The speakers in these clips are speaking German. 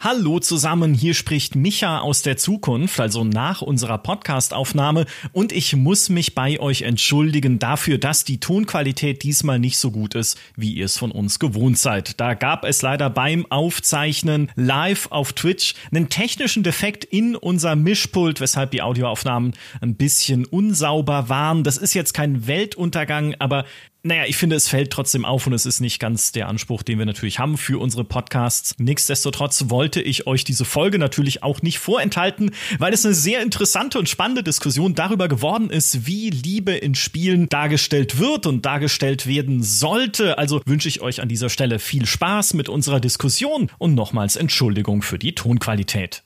Hallo zusammen, hier spricht Micha aus der Zukunft, also nach unserer Podcastaufnahme und ich muss mich bei euch entschuldigen dafür, dass die Tonqualität diesmal nicht so gut ist, wie ihr es von uns gewohnt seid. Da gab es leider beim Aufzeichnen live auf Twitch einen technischen Defekt in unser Mischpult, weshalb die Audioaufnahmen ein bisschen unsauber waren. Das ist jetzt kein Weltuntergang, aber naja, ich finde, es fällt trotzdem auf und es ist nicht ganz der Anspruch, den wir natürlich haben für unsere Podcasts. Nichtsdestotrotz wollte ich euch diese Folge natürlich auch nicht vorenthalten, weil es eine sehr interessante und spannende Diskussion darüber geworden ist, wie Liebe in Spielen dargestellt wird und dargestellt werden sollte. Also wünsche ich euch an dieser Stelle viel Spaß mit unserer Diskussion und nochmals Entschuldigung für die Tonqualität.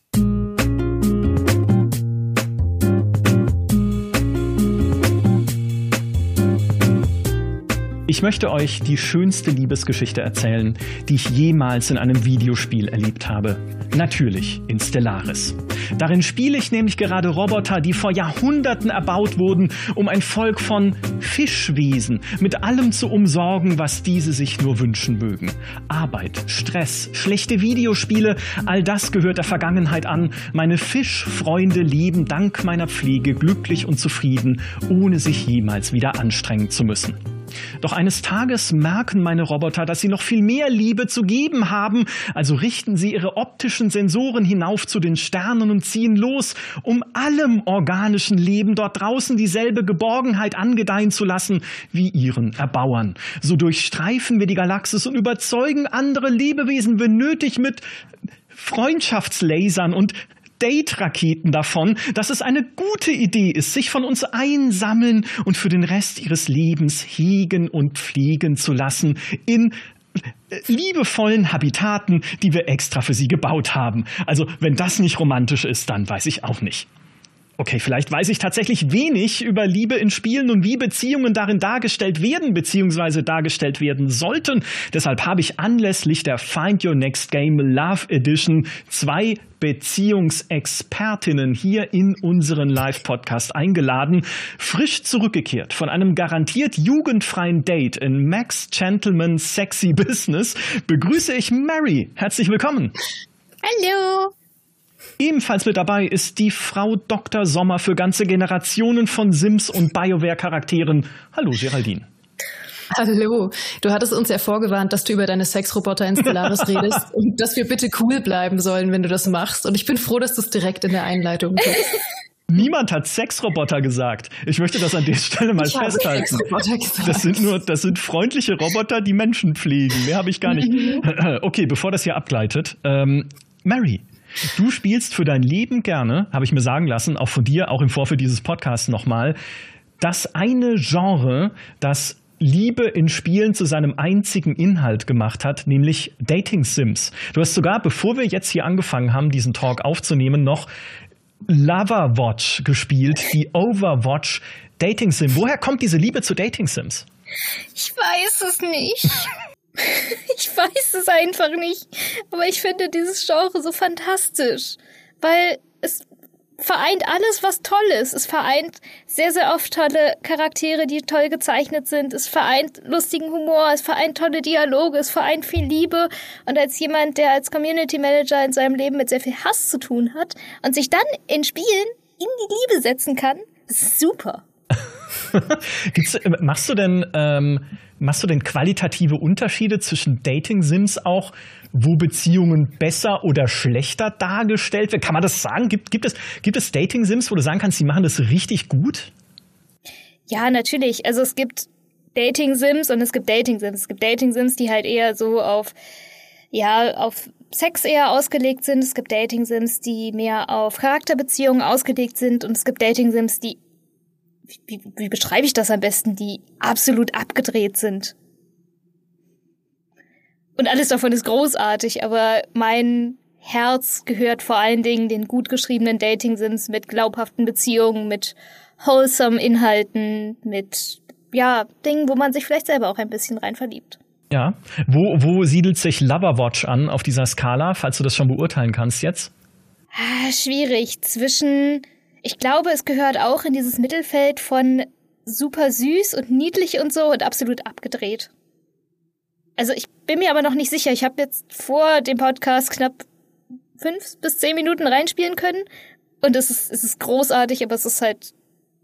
Ich möchte euch die schönste Liebesgeschichte erzählen, die ich jemals in einem Videospiel erlebt habe. Natürlich in Stellaris. Darin spiele ich nämlich gerade Roboter, die vor Jahrhunderten erbaut wurden, um ein Volk von Fischwesen mit allem zu umsorgen, was diese sich nur wünschen mögen. Arbeit, Stress, schlechte Videospiele, all das gehört der Vergangenheit an. Meine Fischfreunde leben dank meiner Pflege glücklich und zufrieden, ohne sich jemals wieder anstrengen zu müssen. Doch eines Tages merken meine Roboter, dass sie noch viel mehr Liebe zu geben haben, also richten sie ihre optischen Sensoren hinauf zu den Sternen und ziehen los, um allem organischen Leben dort draußen dieselbe Geborgenheit angedeihen zu lassen wie ihren Erbauern. So durchstreifen wir die Galaxis und überzeugen andere Lebewesen, wenn nötig, mit Freundschaftslasern und Date-Raketen davon, dass es eine gute Idee ist, sich von uns einsammeln und für den Rest ihres Lebens hegen und pflegen zu lassen in äh, liebevollen Habitaten, die wir extra für sie gebaut haben. Also wenn das nicht romantisch ist, dann weiß ich auch nicht. Okay, vielleicht weiß ich tatsächlich wenig über Liebe in Spielen und wie Beziehungen darin dargestellt werden bzw. dargestellt werden sollten. Deshalb habe ich anlässlich der Find Your Next Game Love Edition zwei Beziehungsexpertinnen hier in unseren Live-Podcast eingeladen. Frisch zurückgekehrt von einem garantiert jugendfreien Date in Max Gentleman Sexy Business begrüße ich Mary. Herzlich willkommen. Hallo. Ebenfalls mit dabei ist die Frau Dr. Sommer für ganze Generationen von Sims und BioWare-Charakteren. Hallo, Geraldine. Hallo, du hattest uns ja vorgewarnt, dass du über deine Sexroboter in Stellaris redest und dass wir bitte cool bleiben sollen, wenn du das machst. Und ich bin froh, dass du es direkt in der Einleitung tust. Niemand hat Sexroboter gesagt. Ich möchte das an der Stelle mal ich festhalten. Das sind nur, das sind freundliche Roboter, die Menschen pflegen. Mehr habe ich gar nicht. Mhm. Okay, bevor das hier abgleitet, ähm, Mary, Du spielst für dein Leben gerne, habe ich mir sagen lassen, auch von dir, auch im Vorfeld dieses Podcasts nochmal, das eine Genre, das Liebe in Spielen zu seinem einzigen Inhalt gemacht hat, nämlich Dating Sims. Du hast sogar, bevor wir jetzt hier angefangen haben, diesen Talk aufzunehmen, noch Loverwatch gespielt, die Overwatch Dating Sim. Woher kommt diese Liebe zu Dating Sims? Ich weiß es nicht. ich weiß es einfach nicht. Aber ich finde dieses Genre so fantastisch. Weil es vereint alles, was toll ist. Es vereint sehr, sehr oft tolle Charaktere, die toll gezeichnet sind. Es vereint lustigen Humor, es vereint tolle Dialoge, es vereint viel Liebe. Und als jemand, der als Community Manager in seinem Leben mit sehr viel Hass zu tun hat und sich dann in Spielen in die Liebe setzen kann, ist super. Äh, machst du denn ähm, machst du denn qualitative Unterschiede zwischen Dating Sims auch, wo Beziehungen besser oder schlechter dargestellt werden? Kann man das sagen? Gibt, gibt es gibt es Dating Sims, wo du sagen kannst, die machen das richtig gut? Ja, natürlich. Also es gibt Dating Sims und es gibt Dating Sims. Es gibt Dating Sims, die halt eher so auf ja, auf Sex eher ausgelegt sind. Es gibt Dating Sims, die mehr auf Charakterbeziehungen ausgelegt sind und es gibt Dating Sims, die wie, wie beschreibe ich das am besten, die absolut abgedreht sind. Und alles davon ist großartig, aber mein Herz gehört vor allen Dingen den gut geschriebenen Dating-Sims mit glaubhaften Beziehungen, mit wholesome Inhalten, mit, ja, Dingen, wo man sich vielleicht selber auch ein bisschen rein verliebt. Ja. Wo, wo siedelt sich Loverwatch an auf dieser Skala, falls du das schon beurteilen kannst jetzt? Ah, schwierig. Zwischen ich glaube, es gehört auch in dieses Mittelfeld von super süß und niedlich und so und absolut abgedreht. Also ich bin mir aber noch nicht sicher. Ich habe jetzt vor dem Podcast knapp fünf bis zehn Minuten reinspielen können. Und es ist, es ist großartig, aber es ist halt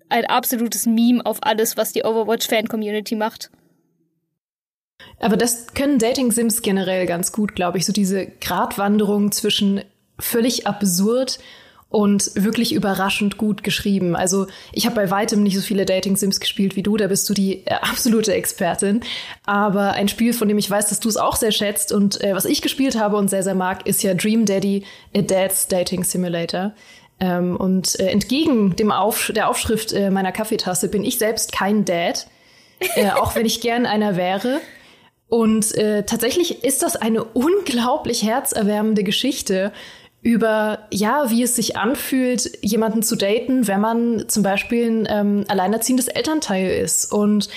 ein absolutes Meme auf alles, was die Overwatch-Fan-Community macht. Aber das können Dating-Sims generell ganz gut, glaube ich. So diese Gratwanderung zwischen völlig absurd und wirklich überraschend gut geschrieben. Also ich habe bei weitem nicht so viele Dating-Sims gespielt wie du, da bist du die äh, absolute Expertin. Aber ein Spiel, von dem ich weiß, dass du es auch sehr schätzt und äh, was ich gespielt habe und sehr, sehr mag, ist ja Dream Daddy, a Dad's Dating Simulator. Ähm, und äh, entgegen dem Auf der Aufschrift äh, meiner Kaffeetasse bin ich selbst kein Dad, äh, auch wenn ich gern einer wäre. Und äh, tatsächlich ist das eine unglaublich herzerwärmende Geschichte über, ja, wie es sich anfühlt, jemanden zu daten, wenn man zum Beispiel ein ähm, alleinerziehendes Elternteil ist. Und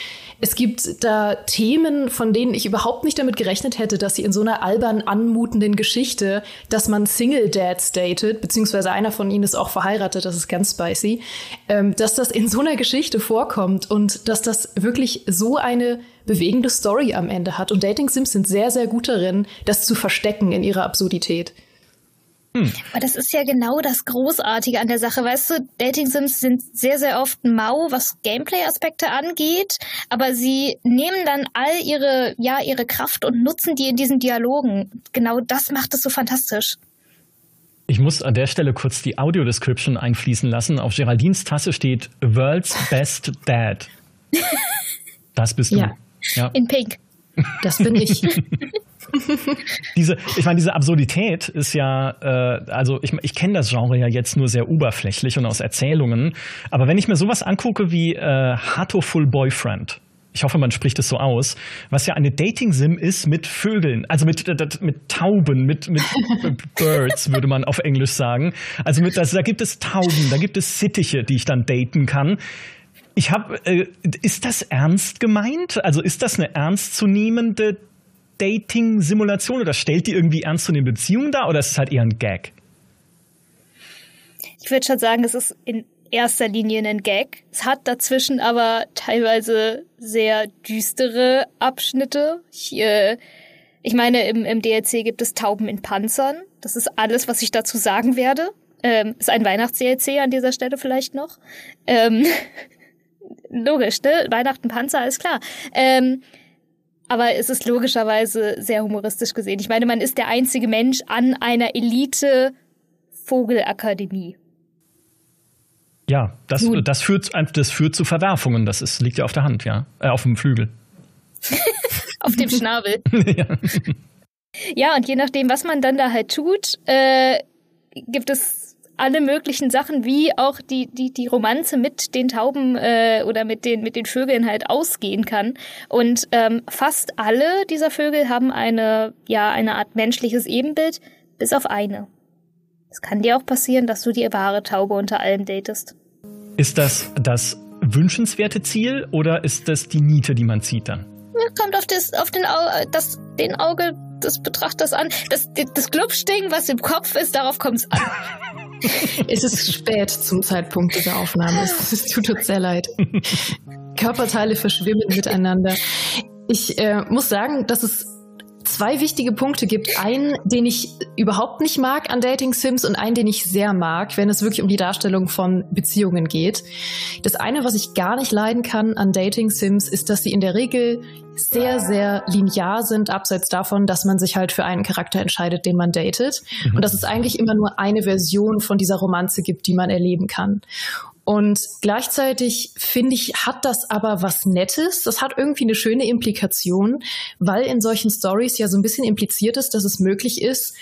es gibt da Themen, von denen ich überhaupt nicht damit gerechnet hätte, dass sie in so einer albern anmutenden Geschichte, dass man Single Dads datet, beziehungsweise einer von ihnen ist auch verheiratet, das ist ganz spicy, ähm, dass das in so einer Geschichte vorkommt und dass das wirklich so eine bewegende Story am Ende hat. Und Dating Sims sind sehr, sehr gut darin, das zu verstecken in ihrer Absurdität. Hm. Aber das ist ja genau das Großartige an der Sache. Weißt du, Dating Sims sind sehr, sehr oft mau, was Gameplay-Aspekte angeht, aber sie nehmen dann all ihre, ja, ihre Kraft und nutzen die in diesen Dialogen. Genau das macht es so fantastisch. Ich muss an der Stelle kurz die Audio-Description einfließen lassen. Auf Geraldines Tasse steht World's Best Dad. Das bist du. Ja. ja. In Pink. Das bin ich. diese, ich meine, diese Absurdität ist ja, äh, also ich, ich kenne das Genre ja jetzt nur sehr oberflächlich und aus Erzählungen, aber wenn ich mir sowas angucke wie äh, Full Boyfriend, ich hoffe, man spricht es so aus, was ja eine Dating-Sim ist mit Vögeln, also mit, mit Tauben, mit, mit Birds, würde man auf Englisch sagen. Also mit, also da gibt es Tauben, da gibt es Sittiche, die ich dann daten kann. Ich habe, äh, ist das ernst gemeint? Also ist das eine ernstzunehmende Dating-Simulation oder stellt die irgendwie ernstzunehmende Beziehungen dar oder ist es halt eher ein Gag? Ich würde schon sagen, es ist in erster Linie ein Gag. Es hat dazwischen aber teilweise sehr düstere Abschnitte. Ich, äh, ich meine, im, im DLC gibt es Tauben in Panzern. Das ist alles, was ich dazu sagen werde. Ähm, ist ein Weihnachts-DLC an dieser Stelle vielleicht noch. Ähm, logisch, ne? Weihnachten Panzer, ist klar. Ähm, aber es ist logischerweise sehr humoristisch gesehen. Ich meine, man ist der einzige Mensch an einer Elite-Vogelakademie. Ja, das, das, führt, das führt zu Verwerfungen. Das ist, liegt ja auf der Hand, ja. Äh, auf dem Flügel. auf dem Schnabel. ja. ja, und je nachdem, was man dann da halt tut, äh, gibt es alle möglichen Sachen, wie auch die, die, die Romanze mit den Tauben äh, oder mit den, mit den Vögeln halt ausgehen kann. Und ähm, fast alle dieser Vögel haben eine, ja, eine Art menschliches Ebenbild, bis auf eine. Es kann dir auch passieren, dass du die wahre Taube unter allem datest. Ist das das wünschenswerte Ziel oder ist das die Niete, die man zieht dann? Kommt auf, das, auf den, Au das, den Auge des Betrachters an. Das, das Glubschding, was im Kopf ist, darauf kommt es an. es ist spät zum Zeitpunkt dieser Aufnahme. Es, es tut uns sehr leid. Körperteile verschwimmen miteinander. Ich äh, muss sagen, dass es zwei wichtige Punkte gibt. Einen, den ich überhaupt nicht mag an Dating Sims und einen, den ich sehr mag, wenn es wirklich um die Darstellung von Beziehungen geht. Das eine, was ich gar nicht leiden kann an Dating Sims, ist, dass sie in der Regel sehr, sehr linear sind, abseits davon, dass man sich halt für einen Charakter entscheidet, den man datet. Mhm. Und dass es eigentlich immer nur eine Version von dieser Romanze gibt, die man erleben kann. Und gleichzeitig finde ich, hat das aber was Nettes. Das hat irgendwie eine schöne Implikation, weil in solchen Stories ja so ein bisschen impliziert ist, dass es möglich ist,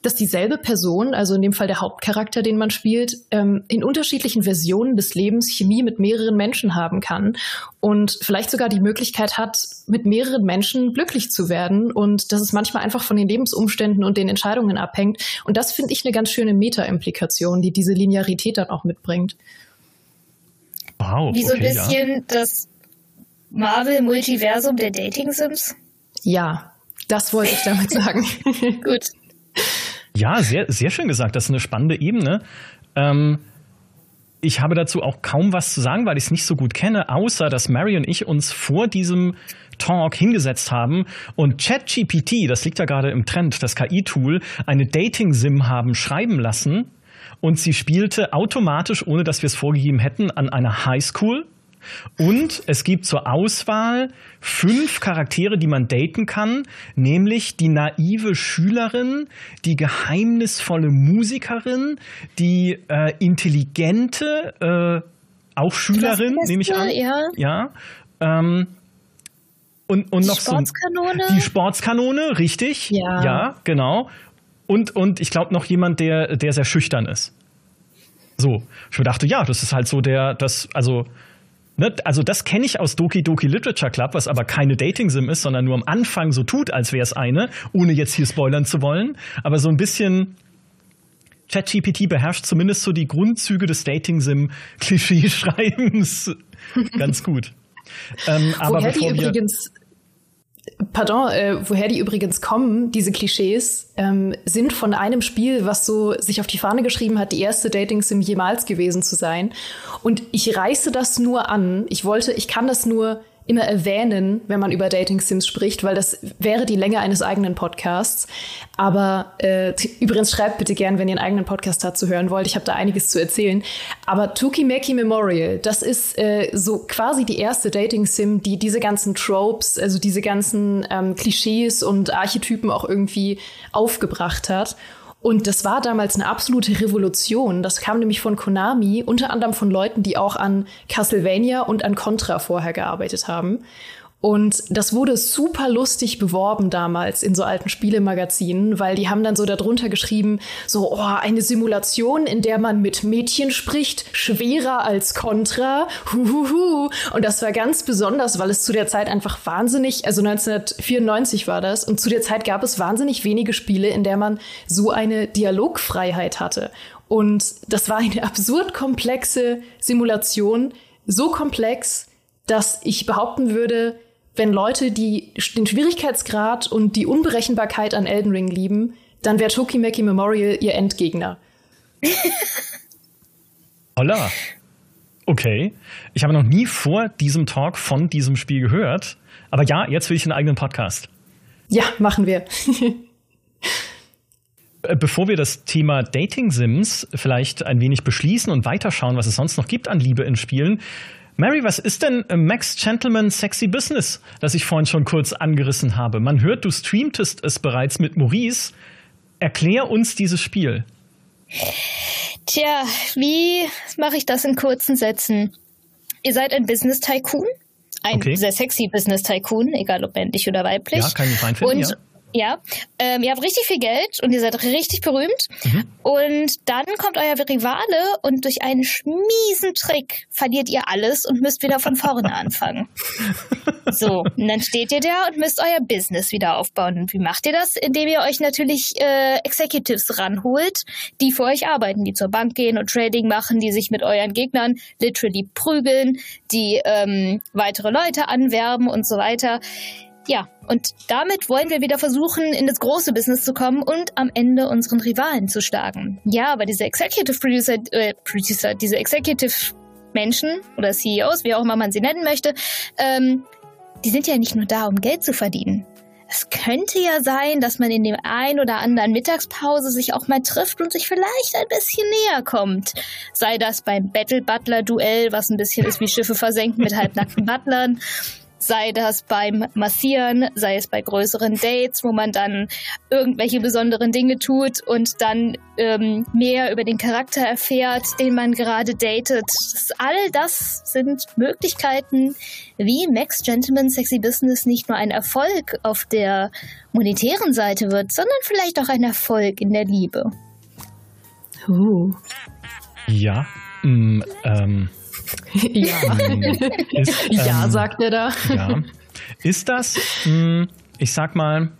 dass dieselbe Person, also in dem Fall der Hauptcharakter, den man spielt, ähm, in unterschiedlichen Versionen des Lebens Chemie mit mehreren Menschen haben kann und vielleicht sogar die Möglichkeit hat, mit mehreren Menschen glücklich zu werden und dass es manchmal einfach von den Lebensumständen und den Entscheidungen abhängt. Und das finde ich eine ganz schöne Meta-Implikation, die diese Linearität dann auch mitbringt. Wow, Wie so ein bisschen ja. das Marvel-Multiversum der Dating-Sims? Ja, das wollte ich damit sagen. Gut. Ja, sehr, sehr schön gesagt. Das ist eine spannende Ebene. Ähm, ich habe dazu auch kaum was zu sagen, weil ich es nicht so gut kenne, außer dass Mary und ich uns vor diesem Talk hingesetzt haben und ChatGPT, das liegt ja gerade im Trend, das KI-Tool, eine Dating-Sim haben schreiben lassen und sie spielte automatisch, ohne dass wir es vorgegeben hätten, an einer Highschool. Und es gibt zur Auswahl fünf Charaktere, die man daten kann, nämlich die naive Schülerin, die geheimnisvolle Musikerin, die äh, intelligente, äh, auch Schülerin, nehme ich an. Ja. ja ähm, und, und Die noch so Sportskanone? die Sportskanone, richtig. Ja. Ja, genau. Und, und ich glaube noch jemand, der, der sehr schüchtern ist. So. Ich mir dachte, ja, das ist halt so der, das, also, ne, also das kenne ich aus Doki Doki Literature Club, was aber keine Dating-Sim ist, sondern nur am Anfang so tut, als wäre es eine, ohne jetzt hier spoilern zu wollen. Aber so ein bisschen ChatGPT beherrscht zumindest so die Grundzüge des Dating-Sim-Klischee-Schreibens ganz gut. Ähm, aber woher die übrigens, pardon, äh, woher die übrigens kommen, diese Klischees, ähm, sind von einem Spiel, was so sich auf die Fahne geschrieben hat, die erste Dating-Sim jemals gewesen zu sein. Und ich reiße das nur an. Ich wollte, ich kann das nur immer erwähnen, wenn man über Dating-Sims spricht, weil das wäre die Länge eines eigenen Podcasts. Aber äh, übrigens schreibt bitte gern, wenn ihr einen eigenen Podcast dazu hören wollt. Ich habe da einiges zu erzählen. Aber Tukimeki Memorial, das ist äh, so quasi die erste Dating-Sim, die diese ganzen Tropes, also diese ganzen ähm, Klischees und Archetypen auch irgendwie aufgebracht hat. Und das war damals eine absolute Revolution. Das kam nämlich von Konami, unter anderem von Leuten, die auch an Castlevania und an Contra vorher gearbeitet haben. Und das wurde super lustig beworben damals in so alten Spielemagazinen, weil die haben dann so darunter geschrieben, so, oh, eine Simulation, in der man mit Mädchen spricht, schwerer als Contra, huhuhu. Und das war ganz besonders, weil es zu der Zeit einfach wahnsinnig, also 1994 war das, und zu der Zeit gab es wahnsinnig wenige Spiele, in der man so eine Dialogfreiheit hatte. Und das war eine absurd komplexe Simulation, so komplex, dass ich behaupten würde, wenn Leute die, den Schwierigkeitsgrad und die Unberechenbarkeit an Elden Ring lieben, dann wäre Tokimeki Memorial ihr Endgegner. Holla. Okay. Ich habe noch nie vor diesem Talk von diesem Spiel gehört. Aber ja, jetzt will ich einen eigenen Podcast. Ja, machen wir. Äh, Bevor wir das Thema Dating Sims vielleicht ein wenig beschließen und weiterschauen, was es sonst noch gibt an Liebe in Spielen. Mary, was ist denn äh, Max Gentleman Sexy Business, das ich vorhin schon kurz angerissen habe? Man hört, du streamtest es bereits mit Maurice. Erklär uns dieses Spiel. Tja, wie mache ich das in kurzen Sätzen? Ihr seid ein Business Tycoon, ein Okay. sehr sexy Business Tycoon, egal ob männlich oder weiblich. Ja, kann ich fein finden, Und ja. Ja, ähm, ihr habt richtig viel Geld und ihr seid richtig berühmt. Mhm. Und dann kommt euer Rivale und durch einen schmiesen Trick verliert ihr alles und müsst wieder von vorne anfangen. So, und dann steht ihr da und müsst euer Business wieder aufbauen. Und wie macht ihr das? Indem ihr euch natürlich äh, Executives ranholt, die für euch arbeiten, die zur Bank gehen und Trading machen, die sich mit euren Gegnern literally prügeln, die ähm, weitere Leute anwerben und so weiter. Ja, und damit wollen wir wieder versuchen, in das große Business zu kommen und am Ende unseren Rivalen zu schlagen. Ja, aber diese Executive Producer, äh, Producer diese Executive Menschen oder CEOs, wie auch immer man sie nennen möchte, ähm, die sind ja nicht nur da, um Geld zu verdienen. Es könnte ja sein, dass man in dem ein oder anderen Mittagspause sich auch mal trifft und sich vielleicht ein bisschen näher kommt. Sei das beim Battle Butler Duell, was ein bisschen ist wie Schiffe versenken mit halbnackten Butlern. Sei das beim Massieren, sei es bei größeren Dates, wo man dann irgendwelche besonderen Dinge tut und dann ähm, mehr über den Charakter erfährt, den man gerade datet. Das, all das sind Möglichkeiten, wie Max Gentleman Sexy Business nicht nur ein Erfolg auf der monetären Seite wird, sondern vielleicht auch ein Erfolg in der Liebe. Uh. Ja. Mm, ähm, ja. ist, ja, ähm, sagt er da. Ja. Ist das, mh, ich sag mal,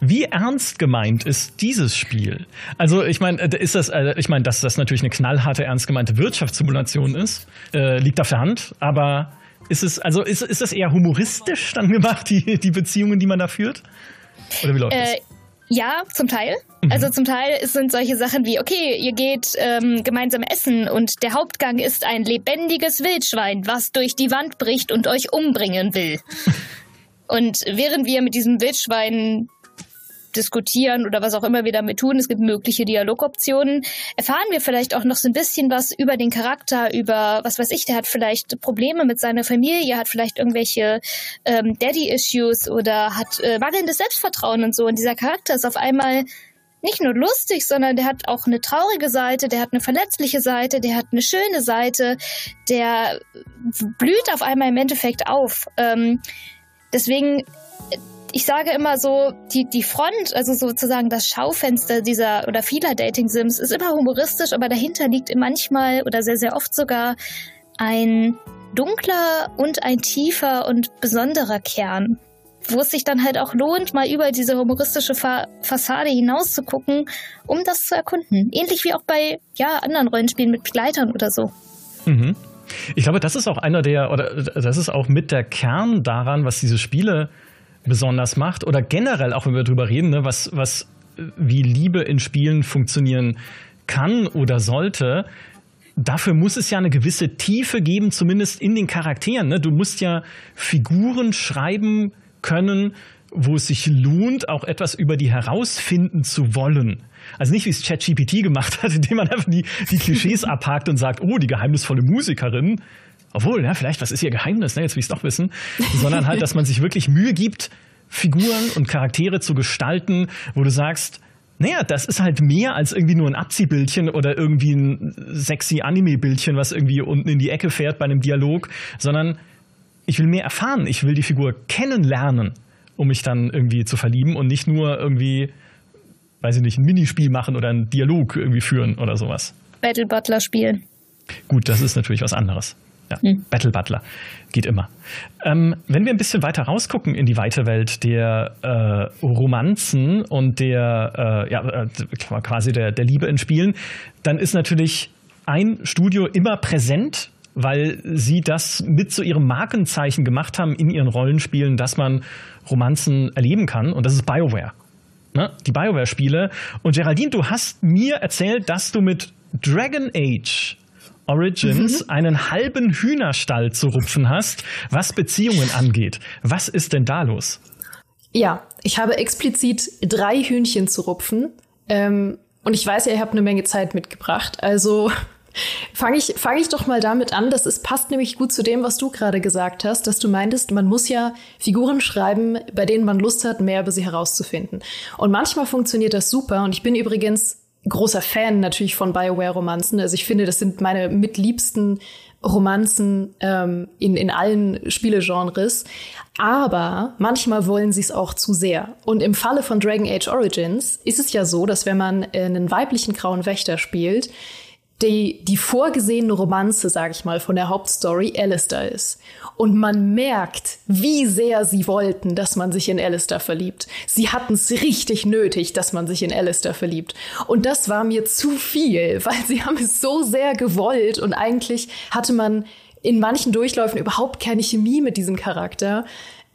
wie ernst gemeint ist dieses Spiel? Also ich meine, äh, ist das, äh, ich meine, dass das natürlich eine knallharte, ernst gemeinte Wirtschaftssimulation ist, äh, liegt auf der Hand. Aber ist es, also ist, ist das eher humoristisch dann gemacht, die, die Beziehungen, die man da führt? Oder wie läuft das? Ja, zum Teil. Mhm. Also zum Teil sind solche Sachen wie, okay, ihr geht ähm, gemeinsam essen und der Hauptgang ist ein lebendiges Wildschwein, was durch die Wand bricht und euch umbringen will. und während wir mit diesem Wildschwein diskutieren oder was auch immer wir damit tun, es gibt mögliche Dialogoptionen, erfahren wir vielleicht auch noch so ein bisschen was über den Charakter, über, was weiß ich, der hat vielleicht Probleme mit seiner Familie, hat vielleicht irgendwelche ähm, Daddy-Issues oder hat äh, mangelndes Selbstvertrauen und so. Und dieser Charakter ist auf einmal nicht nur lustig, sondern der hat auch eine traurige Seite, der hat eine verletzliche Seite, der hat eine schöne Seite, der blüht auf einmal im Endeffekt auf. Ähm, deswegen ich sage immer so, die, die Front, also sozusagen das Schaufenster dieser oder vieler Dating-Sims ist immer humoristisch, aber dahinter liegt manchmal oder sehr, sehr oft sogar ein dunkler und ein tiefer und besonderer Kern, wo es sich dann halt auch lohnt, mal über diese humoristische Fa Fassade hinaus zu gucken, um das zu erkunden. Ähnlich wie auch bei ja, anderen Rollenspielen mit Begleitern oder so. Mhm. Ich glaube, das ist auch einer der, oder das ist auch mit der Kern daran, was diese Spiele besonders macht oder generell, auch wenn wir darüber reden, ne, was, was, wie Liebe in Spielen funktionieren kann oder sollte, dafür muss es ja eine gewisse Tiefe geben, zumindest in den Charakteren. Ne? Du musst ja Figuren schreiben können, wo es sich lohnt, auch etwas über die herausfinden zu wollen. Also nicht wie es ChatGPT gemacht hat, indem man einfach die, die Klischees abhakt und sagt, oh, die geheimnisvolle Musikerin, obwohl, ja, vielleicht, was ist ihr Geheimnis, ne, jetzt will ich es doch wissen, sondern halt, dass man sich wirklich Mühe gibt, Figuren und Charaktere zu gestalten, wo du sagst, naja, das ist halt mehr als irgendwie nur ein Abziehbildchen oder irgendwie ein sexy Anime-Bildchen, was irgendwie unten in die Ecke fährt bei einem Dialog, sondern ich will mehr erfahren. Ich will die Figur kennenlernen, um mich dann irgendwie zu verlieben und nicht nur irgendwie, weiß ich nicht, ein Minispiel machen oder einen Dialog irgendwie führen oder sowas. Battle Butler spielen. Gut, das ist natürlich was anderes. Ja, hm. Battle Butler. Geht immer. Ähm, wenn wir ein bisschen weiter rausgucken in die weite Welt der äh, Romanzen und der, äh, ja, äh, quasi der, der Liebe in Spielen, dann ist natürlich ein Studio immer präsent, weil sie das mit zu ihrem Markenzeichen gemacht haben in ihren Rollenspielen, dass man Romanzen erleben kann. Und das ist BioWare. Ne? Die BioWare-Spiele. Und Geraldine, du hast mir erzählt, dass du mit Dragon Age Origins mhm. einen halben Hühnerstall zu rupfen hast, was Beziehungen angeht. Was ist denn da los? Ja, ich habe explizit drei Hühnchen zu rupfen. Ähm, und ich weiß ja, ihr habt eine Menge Zeit mitgebracht. Also fange ich, fang ich doch mal damit an. Das ist, passt nämlich gut zu dem, was du gerade gesagt hast, dass du meintest, man muss ja Figuren schreiben, bei denen man Lust hat, mehr über sie herauszufinden. Und manchmal funktioniert das super. Und ich bin übrigens großer Fan natürlich von Bioware-Romanzen. Also ich finde, das sind meine mitliebsten Romanzen ähm, in, in allen Spielegenres. Aber manchmal wollen sie es auch zu sehr. Und im Falle von Dragon Age Origins ist es ja so, dass wenn man einen weiblichen grauen Wächter spielt, die, die vorgesehene Romanze, sag ich mal, von der Hauptstory Alistair ist. Und man merkt, wie sehr sie wollten, dass man sich in Alistair verliebt. Sie hatten es richtig nötig, dass man sich in Alistair verliebt. Und das war mir zu viel, weil sie haben es so sehr gewollt und eigentlich hatte man in manchen Durchläufen überhaupt keine Chemie mit diesem Charakter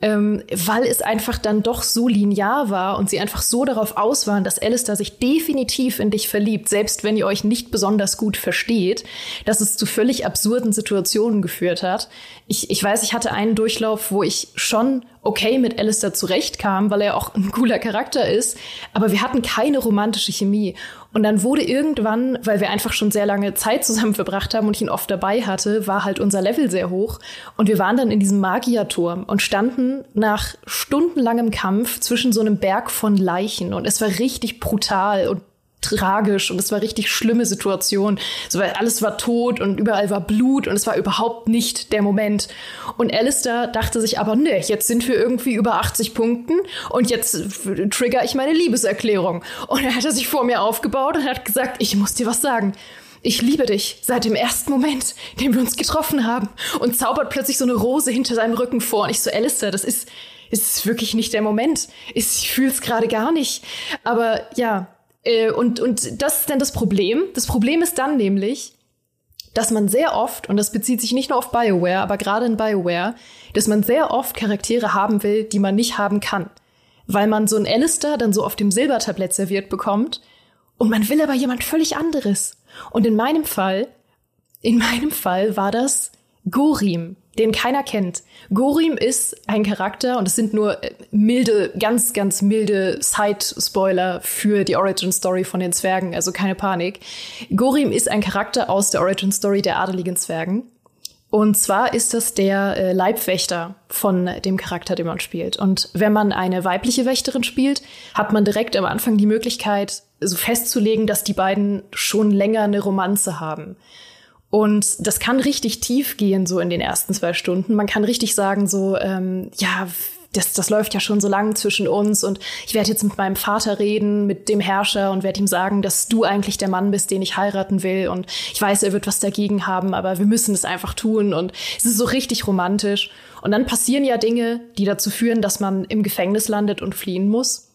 ähm, weil es einfach dann doch so linear war und sie einfach so darauf aus waren, dass Alistair sich definitiv in dich verliebt, selbst wenn ihr euch nicht besonders gut versteht, dass es zu völlig absurden Situationen geführt hat. Ich, ich weiß, ich hatte einen Durchlauf, wo ich schon okay mit Alistair zurechtkam, weil er auch ein cooler Charakter ist, aber wir hatten keine romantische Chemie. Und dann wurde irgendwann, weil wir einfach schon sehr lange Zeit zusammen verbracht haben und ich ihn oft dabei hatte, war halt unser Level sehr hoch. Und wir waren dann in diesem Magierturm und standen nach stundenlangem Kampf zwischen so einem Berg von Leichen. Und es war richtig brutal und tragisch und es war richtig schlimme Situation. So, weil alles war tot und überall war Blut und es war überhaupt nicht der Moment. Und Alistair dachte sich aber, ne, jetzt sind wir irgendwie über 80 Punkten und jetzt trigger ich meine Liebeserklärung. Und er hatte sich vor mir aufgebaut und hat gesagt, ich muss dir was sagen. Ich liebe dich seit dem ersten Moment, dem wir uns getroffen haben. Und zaubert plötzlich so eine Rose hinter seinem Rücken vor. Und ich so, Alistair, das ist, ist wirklich nicht der Moment. Ich fühle es gerade gar nicht. Aber ja, äh, und, und das ist dann das Problem. Das Problem ist dann nämlich, dass man sehr oft, und das bezieht sich nicht nur auf BioWare, aber gerade in BioWare, dass man sehr oft Charaktere haben will, die man nicht haben kann. weil man so ein Alistair dann so auf dem Silbertablett serviert bekommt und man will aber jemand völlig anderes. Und in meinem Fall, in meinem Fall war das Gorim, den keiner kennt. Gorim ist ein Charakter und es sind nur äh, milde, ganz, ganz milde Side-Spoiler für die Origin-Story von den Zwergen, also keine Panik. Gorim ist ein Charakter aus der Origin-Story der adeligen Zwergen. Und zwar ist das der äh, Leibwächter von dem Charakter, den man spielt. Und wenn man eine weibliche Wächterin spielt, hat man direkt am Anfang die Möglichkeit, so festzulegen, dass die beiden schon länger eine Romanze haben. Und das kann richtig tief gehen, so in den ersten zwei Stunden. Man kann richtig sagen, so, ähm, ja, das, das läuft ja schon so lang zwischen uns und ich werde jetzt mit meinem Vater reden, mit dem Herrscher und werde ihm sagen, dass du eigentlich der Mann bist, den ich heiraten will und ich weiß, er wird was dagegen haben, aber wir müssen es einfach tun und es ist so richtig romantisch. Und dann passieren ja Dinge, die dazu führen, dass man im Gefängnis landet und fliehen muss.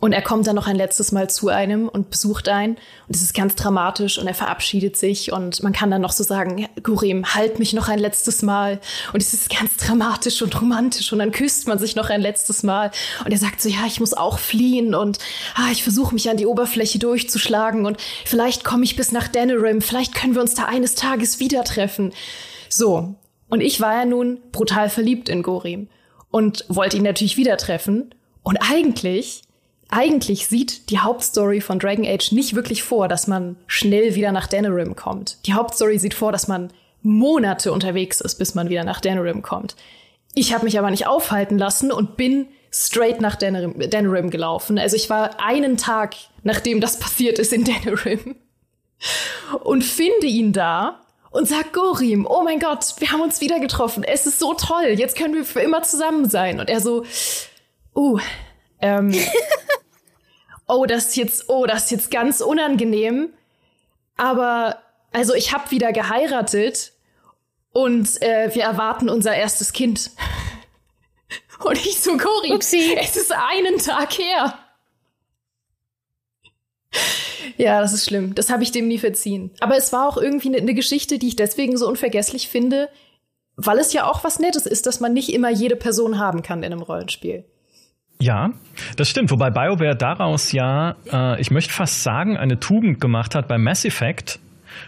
Und er kommt dann noch ein letztes Mal zu einem und besucht einen. Und es ist ganz dramatisch und er verabschiedet sich. Und man kann dann noch so sagen, Gurim, halt mich noch ein letztes Mal. Und es ist ganz dramatisch und romantisch. Und dann küsst man sich noch ein letztes Mal. Und er sagt so, ja, ich muss auch fliehen. Und ah, ich versuche mich an die Oberfläche durchzuschlagen. Und vielleicht komme ich bis nach Denerim. Vielleicht können wir uns da eines Tages wieder treffen. So. Und ich war ja nun brutal verliebt in Gorim. Und wollte ihn natürlich wieder treffen. Und eigentlich eigentlich sieht die Hauptstory von Dragon Age nicht wirklich vor, dass man schnell wieder nach Denerim kommt. Die Hauptstory sieht vor, dass man Monate unterwegs ist, bis man wieder nach Denerim kommt. Ich habe mich aber nicht aufhalten lassen und bin straight nach Denerim, Denerim gelaufen. Also ich war einen Tag, nachdem das passiert ist, in Denerim und finde ihn da und sag Gorim, oh mein Gott, wir haben uns wieder getroffen. Es ist so toll. Jetzt können wir für immer zusammen sein. Und er so, uh, ähm, oh, das ist jetzt, oh, das ist jetzt ganz unangenehm. Aber also ich habe wieder geheiratet und äh, wir erwarten unser erstes Kind. Und ich so, Cori, Upsi. es ist einen Tag her. Ja, das ist schlimm. Das habe ich dem nie verziehen. Aber es war auch irgendwie eine ne Geschichte, die ich deswegen so unvergesslich finde, weil es ja auch was Nettes ist, dass man nicht immer jede Person haben kann in einem Rollenspiel. Ja, das stimmt. Wobei BioWare daraus ja, äh, ich möchte fast sagen, eine Tugend gemacht hat bei Mass Effect,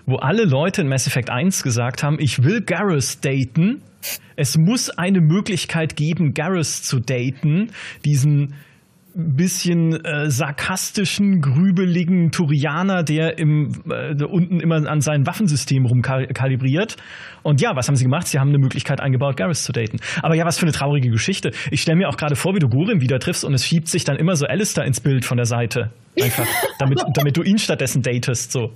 wo alle Leute in Mass Effect 1 gesagt haben, ich will Garrus daten. Es muss eine Möglichkeit geben, Garrus zu daten, diesen bisschen äh, sarkastischen, grübeligen Turianer, der im äh, unten immer an seinem Waffensystem rumkalibriert. Und ja, was haben sie gemacht? Sie haben eine Möglichkeit eingebaut, Garrus zu daten. Aber ja, was für eine traurige Geschichte. Ich stelle mir auch gerade vor, wie du Gorim wieder triffst und es schiebt sich dann immer so Alistair ins Bild von der Seite. Einfach, damit, damit du ihn stattdessen datest, so.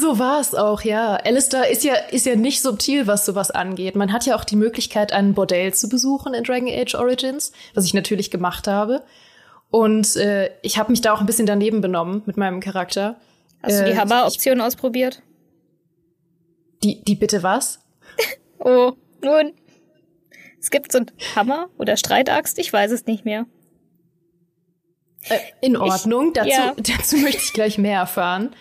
So war es auch, ja. Alistair ist ja, ist ja nicht subtil, was sowas angeht. Man hat ja auch die Möglichkeit, ein Bordell zu besuchen in Dragon Age Origins, was ich natürlich gemacht habe. Und äh, ich habe mich da auch ein bisschen daneben benommen mit meinem Charakter. Hast du die äh, Hammer-Option ausprobiert? Die, die bitte was? oh, nun. Es gibt so ein Hammer oder Streitaxt, ich weiß es nicht mehr. Äh, in Ordnung, ich, dazu, ja. dazu möchte ich gleich mehr erfahren.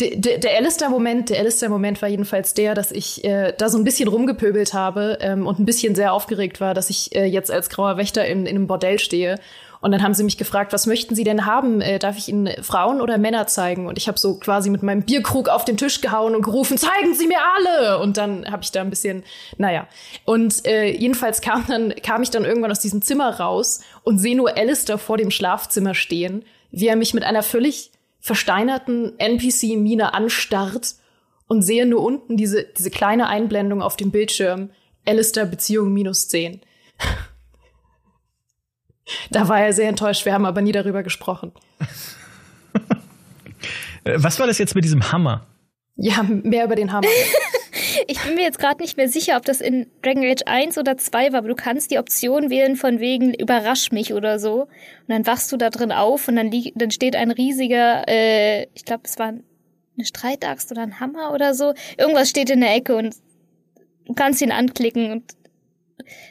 der, der, der Alistair-Moment, der Alistair-Moment war jedenfalls der, dass ich äh, da so ein bisschen rumgepöbelt habe ähm, und ein bisschen sehr aufgeregt war, dass ich äh, jetzt als grauer Wächter in, in einem Bordell stehe und dann haben sie mich gefragt, was möchten Sie denn haben? Äh, darf ich Ihnen Frauen oder Männer zeigen? Und ich habe so quasi mit meinem Bierkrug auf den Tisch gehauen und gerufen, zeigen Sie mir alle! Und dann habe ich da ein bisschen, naja. Und äh, jedenfalls kam dann kam ich dann irgendwann aus diesem Zimmer raus und sehe nur Alistair vor dem Schlafzimmer stehen, wie er mich mit einer völlig versteinerten NPC-Mine anstarrt und sehe nur unten diese, diese kleine Einblendung auf dem Bildschirm, Alistair Beziehung minus 10. Da war er sehr enttäuscht. Wir haben aber nie darüber gesprochen. Äh, was war das jetzt mit diesem Hammer? Ja, mehr über den Hammer. ich bin mir jetzt gerade nicht mehr sicher, ob das in Dragon Age 1 oder 2 war, aber du kannst die Option wählen von wegen überrasch mich oder so. Und dann wachst du da drin auf und dann, dann steht ein riesiger, äh, ich glaube, es war eine Streitaxt oder ein Hammer oder so. Irgendwas steht in der Ecke und du kannst ihn anklicken und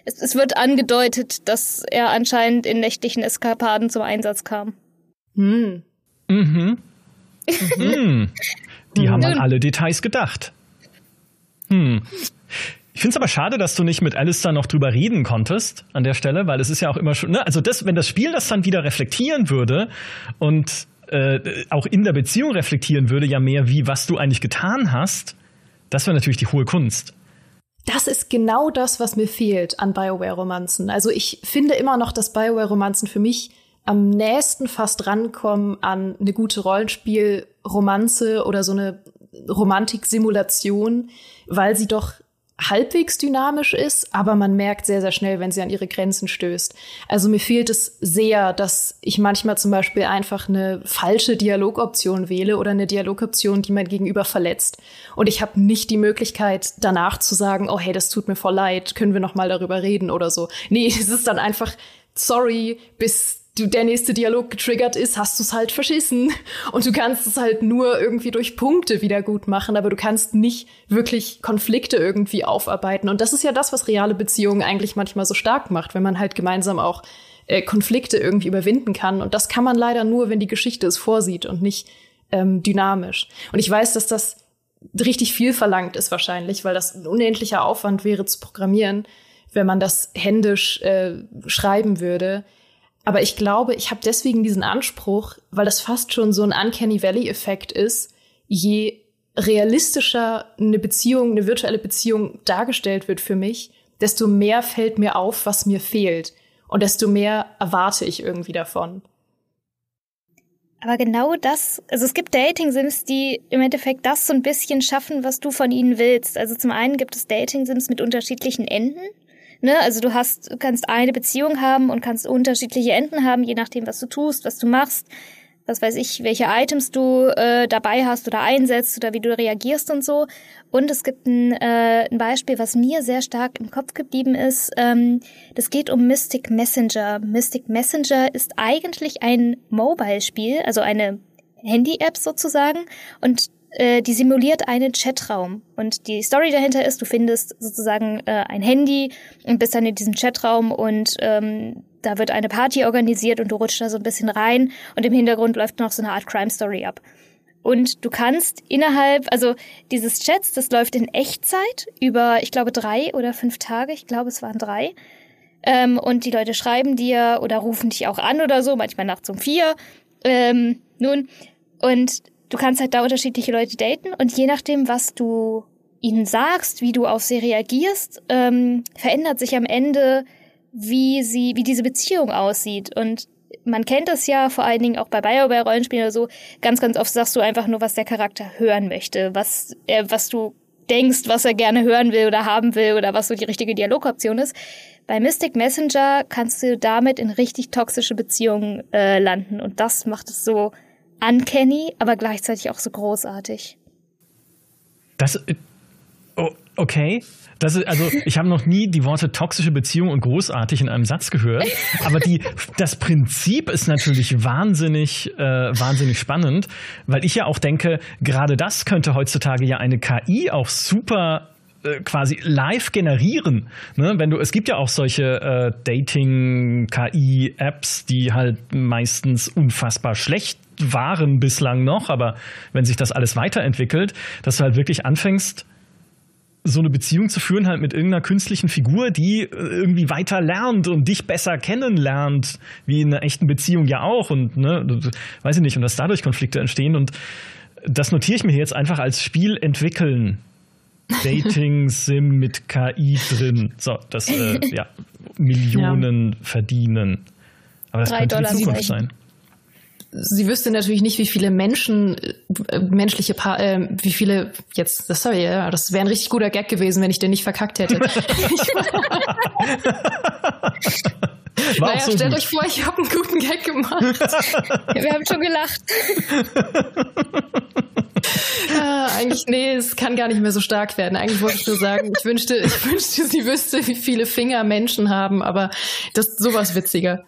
es, es wird angedeutet, dass er anscheinend in nächtlichen Eskapaden zum Einsatz kam. Hm. Mhm. Mhm. Die haben an alle Details gedacht. Hm. Ich finde es aber schade, dass du nicht mit Alistair noch drüber reden konntest an der Stelle, weil es ist ja auch immer schon, ne? also das, wenn das Spiel das dann wieder reflektieren würde und äh, auch in der Beziehung reflektieren würde, ja mehr wie, was du eigentlich getan hast, das wäre natürlich die hohe Kunst. Das ist genau das, was mir fehlt an Bioware-Romanzen. Also ich finde immer noch, dass Bioware-Romanzen für mich am nächsten fast rankommen an eine gute Rollenspiel-Romanze oder so eine Romantik-Simulation, weil sie doch halbwegs dynamisch ist, aber man merkt sehr, sehr schnell, wenn sie an ihre Grenzen stößt. Also mir fehlt es sehr, dass ich manchmal zum Beispiel einfach eine falsche Dialogoption wähle oder eine Dialogoption, die mein Gegenüber verletzt. Und ich habe nicht die Möglichkeit, danach zu sagen, oh hey, das tut mir voll leid, können wir noch mal darüber reden oder so. Nee, es ist dann einfach, sorry, bis du der nächste Dialog getriggert ist, hast du es halt verschissen. Und du kannst es halt nur irgendwie durch Punkte wieder gut machen, aber du kannst nicht wirklich Konflikte irgendwie aufarbeiten. Und das ist ja das, was reale Beziehungen eigentlich manchmal so stark macht, wenn man halt gemeinsam auch äh, Konflikte irgendwie überwinden kann. Und das kann man leider nur, wenn die Geschichte es vorsieht und nicht ähm, dynamisch. Und ich weiß, dass das richtig viel verlangt ist wahrscheinlich, weil das ein unendlicher Aufwand wäre zu programmieren, wenn man das händisch äh, schreiben würde. Aber ich glaube, ich habe deswegen diesen Anspruch, weil das fast schon so ein Uncanny Valley-Effekt ist, je realistischer eine Beziehung, eine virtuelle Beziehung dargestellt wird für mich, desto mehr fällt mir auf, was mir fehlt. Und desto mehr erwarte ich irgendwie davon. Aber genau das, also es gibt Dating-Sims, die im Endeffekt das so ein bisschen schaffen, was du von ihnen willst. Also zum einen gibt es Dating-Sims mit unterschiedlichen Enden. Ne? Also du hast, du kannst eine Beziehung haben und kannst unterschiedliche Enden haben, je nachdem, was du tust, was du machst, was weiß ich, welche Items du äh, dabei hast oder einsetzt oder wie du reagierst und so. Und es gibt ein, äh, ein Beispiel, was mir sehr stark im Kopf geblieben ist. Ähm, das geht um Mystic Messenger. Mystic Messenger ist eigentlich ein Mobile-Spiel, also eine Handy-App sozusagen. Und äh, die simuliert einen Chatraum. Und die Story dahinter ist, du findest sozusagen äh, ein Handy und bist dann in diesem Chatraum und ähm, da wird eine Party organisiert und du rutschst da so ein bisschen rein und im Hintergrund läuft noch so eine Art Crime Story ab. Und du kannst innerhalb, also dieses Chats, das läuft in Echtzeit über, ich glaube, drei oder fünf Tage. Ich glaube, es waren drei. Ähm, und die Leute schreiben dir oder rufen dich auch an oder so, manchmal nachts um vier. Ähm, nun, und du kannst halt da unterschiedliche Leute daten und je nachdem, was du ihnen sagst, wie du auf sie reagierst, ähm, verändert sich am Ende, wie sie, wie diese Beziehung aussieht. Und man kennt das ja vor allen Dingen auch bei BioWare-Rollenspielen oder so. Ganz, ganz oft sagst du einfach nur, was der Charakter hören möchte, was, äh, was du denkst, was er gerne hören will oder haben will oder was so die richtige Dialogoption ist. Bei Mystic Messenger kannst du damit in richtig toxische Beziehungen äh, landen und das macht es so uncanny, aber gleichzeitig auch so großartig. Das, äh, oh, okay. Das ist, also, ich habe noch nie die Worte toxische Beziehung und großartig in einem Satz gehört. Aber die, das Prinzip ist natürlich wahnsinnig, äh, wahnsinnig spannend, weil ich ja auch denke, gerade das könnte heutzutage ja eine KI auch super äh, quasi live generieren. Ne? Wenn du, es gibt ja auch solche äh, Dating-KI-Apps, die halt meistens unfassbar schlecht waren bislang noch, aber wenn sich das alles weiterentwickelt, dass du halt wirklich anfängst, so eine Beziehung zu führen halt mit irgendeiner künstlichen Figur, die äh, irgendwie weiter lernt und dich besser kennenlernt, wie in einer echten Beziehung ja auch und ne, weiß ich nicht, und dass dadurch Konflikte entstehen und das notiere ich mir jetzt einfach als Spiel entwickeln. Dating-Sim mit KI drin. So, das, äh, ja, Millionen ja. verdienen. Aber das Drei könnte Dollar die Zukunft sein. Sie wüsste natürlich nicht, wie viele Menschen, äh, menschliche pa äh, wie viele jetzt, das sorry, ja, das wäre ein richtig guter Gag gewesen, wenn ich den nicht verkackt hätte. War naja, so stellt gut. euch vor, ich habe einen guten Gag gemacht. wir haben schon gelacht. ja, eigentlich, nee, es kann gar nicht mehr so stark werden. Eigentlich wollte ich nur sagen, ich wünschte, ich wünschte, sie wüsste, wie viele Finger Menschen haben, aber das ist sowas witziger.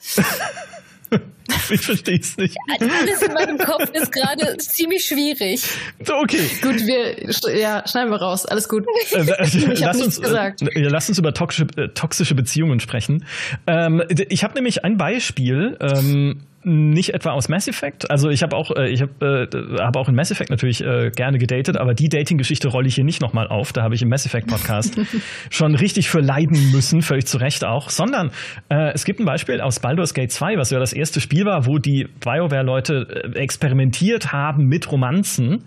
Ich verstehe es nicht. Also alles in meinem Kopf ist gerade ziemlich schwierig. Okay. Gut, wir ja, schneiden wir raus. Alles gut. Äh, ich lass, uns, gesagt. Äh, lass uns über toxische, äh, toxische Beziehungen sprechen. Ähm, ich habe nämlich ein Beispiel. Ähm, nicht etwa aus Mass Effect. Also ich habe auch, äh, ich habe äh, hab auch in Mass Effect natürlich äh, gerne gedatet, aber die Dating-Geschichte rolle ich hier nicht nochmal auf. Da habe ich im Mass Effect Podcast schon richtig für leiden müssen, völlig zu Recht auch. Sondern äh, es gibt ein Beispiel aus Baldur's Gate 2, was ja das erste Spiel war, wo die BioWare-Leute äh, experimentiert haben mit Romanzen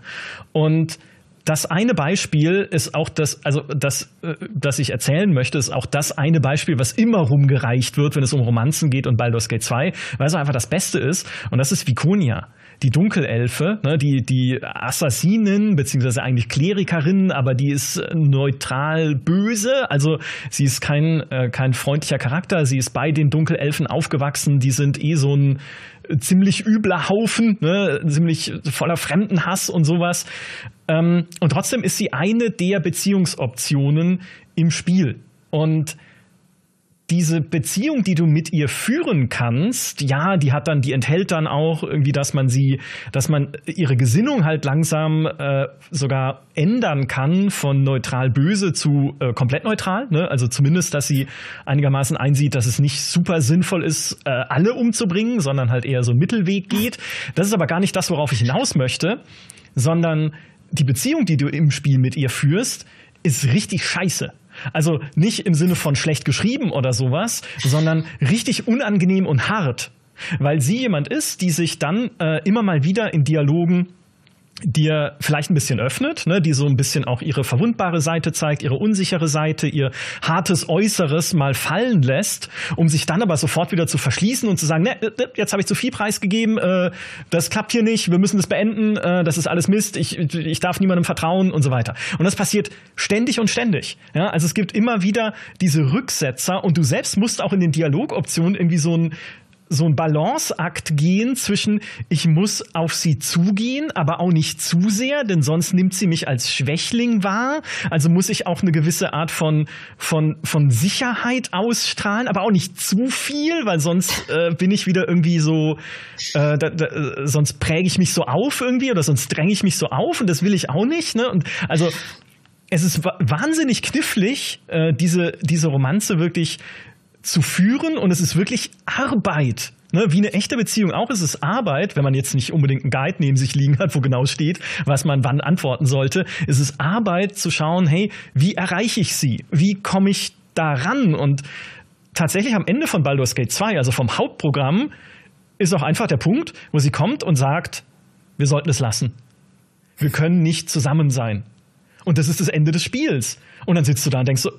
und das eine Beispiel ist auch das, also das, äh, das ich erzählen möchte, ist auch das eine Beispiel, was immer rumgereicht wird, wenn es um Romanzen geht und Baldur's Gate 2, weil es einfach das Beste ist. Und das ist Viconia die Dunkelelfe, ne, die, die Assassinen, beziehungsweise eigentlich Klerikerinnen, aber die ist neutral böse. Also sie ist kein, äh, kein freundlicher Charakter. Sie ist bei den Dunkelelfen aufgewachsen. Die sind eh so ein ziemlich übler Haufen, ne, ziemlich voller Fremdenhass und sowas. Ähm, und trotzdem ist sie eine der Beziehungsoptionen im Spiel. Und diese Beziehung, die du mit ihr führen kannst, ja, die hat dann, die enthält dann auch irgendwie, dass man sie, dass man ihre Gesinnung halt langsam äh, sogar ändern kann von neutral böse zu äh, komplett neutral. Ne? Also zumindest, dass sie einigermaßen einsieht, dass es nicht super sinnvoll ist, äh, alle umzubringen, sondern halt eher so einen Mittelweg geht. Das ist aber gar nicht das, worauf ich hinaus möchte, sondern die Beziehung, die du im Spiel mit ihr führst, ist richtig scheiße. Also nicht im Sinne von schlecht geschrieben oder sowas, sondern richtig unangenehm und hart. Weil sie jemand ist, die sich dann äh, immer mal wieder in Dialogen dir vielleicht ein bisschen öffnet, ne, die so ein bisschen auch ihre verwundbare Seite zeigt, ihre unsichere Seite, ihr hartes Äußeres mal fallen lässt, um sich dann aber sofort wieder zu verschließen und zu sagen, ne, jetzt habe ich zu viel preisgegeben, äh, das klappt hier nicht, wir müssen das beenden, äh, das ist alles Mist, ich, ich darf niemandem vertrauen und so weiter. Und das passiert ständig und ständig. Ja? Also es gibt immer wieder diese Rücksetzer und du selbst musst auch in den Dialogoptionen irgendwie so ein so ein Balanceakt gehen zwischen, ich muss auf sie zugehen, aber auch nicht zu sehr, denn sonst nimmt sie mich als Schwächling wahr. Also muss ich auch eine gewisse Art von, von, von Sicherheit ausstrahlen, aber auch nicht zu viel, weil sonst äh, bin ich wieder irgendwie so, äh, da, da, sonst präge ich mich so auf irgendwie oder sonst dränge ich mich so auf und das will ich auch nicht. Ne? Und also es ist wahnsinnig knifflig, äh, diese, diese Romanze wirklich zu führen und es ist wirklich Arbeit. Ne, wie eine echte Beziehung auch ist es Arbeit, wenn man jetzt nicht unbedingt einen Guide neben sich liegen hat, wo genau steht, was man wann antworten sollte, ist es Arbeit zu schauen, hey, wie erreiche ich sie? Wie komme ich da ran? Und tatsächlich am Ende von Baldur's Gate 2, also vom Hauptprogramm, ist auch einfach der Punkt, wo sie kommt und sagt, wir sollten es lassen. Wir können nicht zusammen sein. Und das ist das Ende des Spiels. Und dann sitzt du da und denkst so,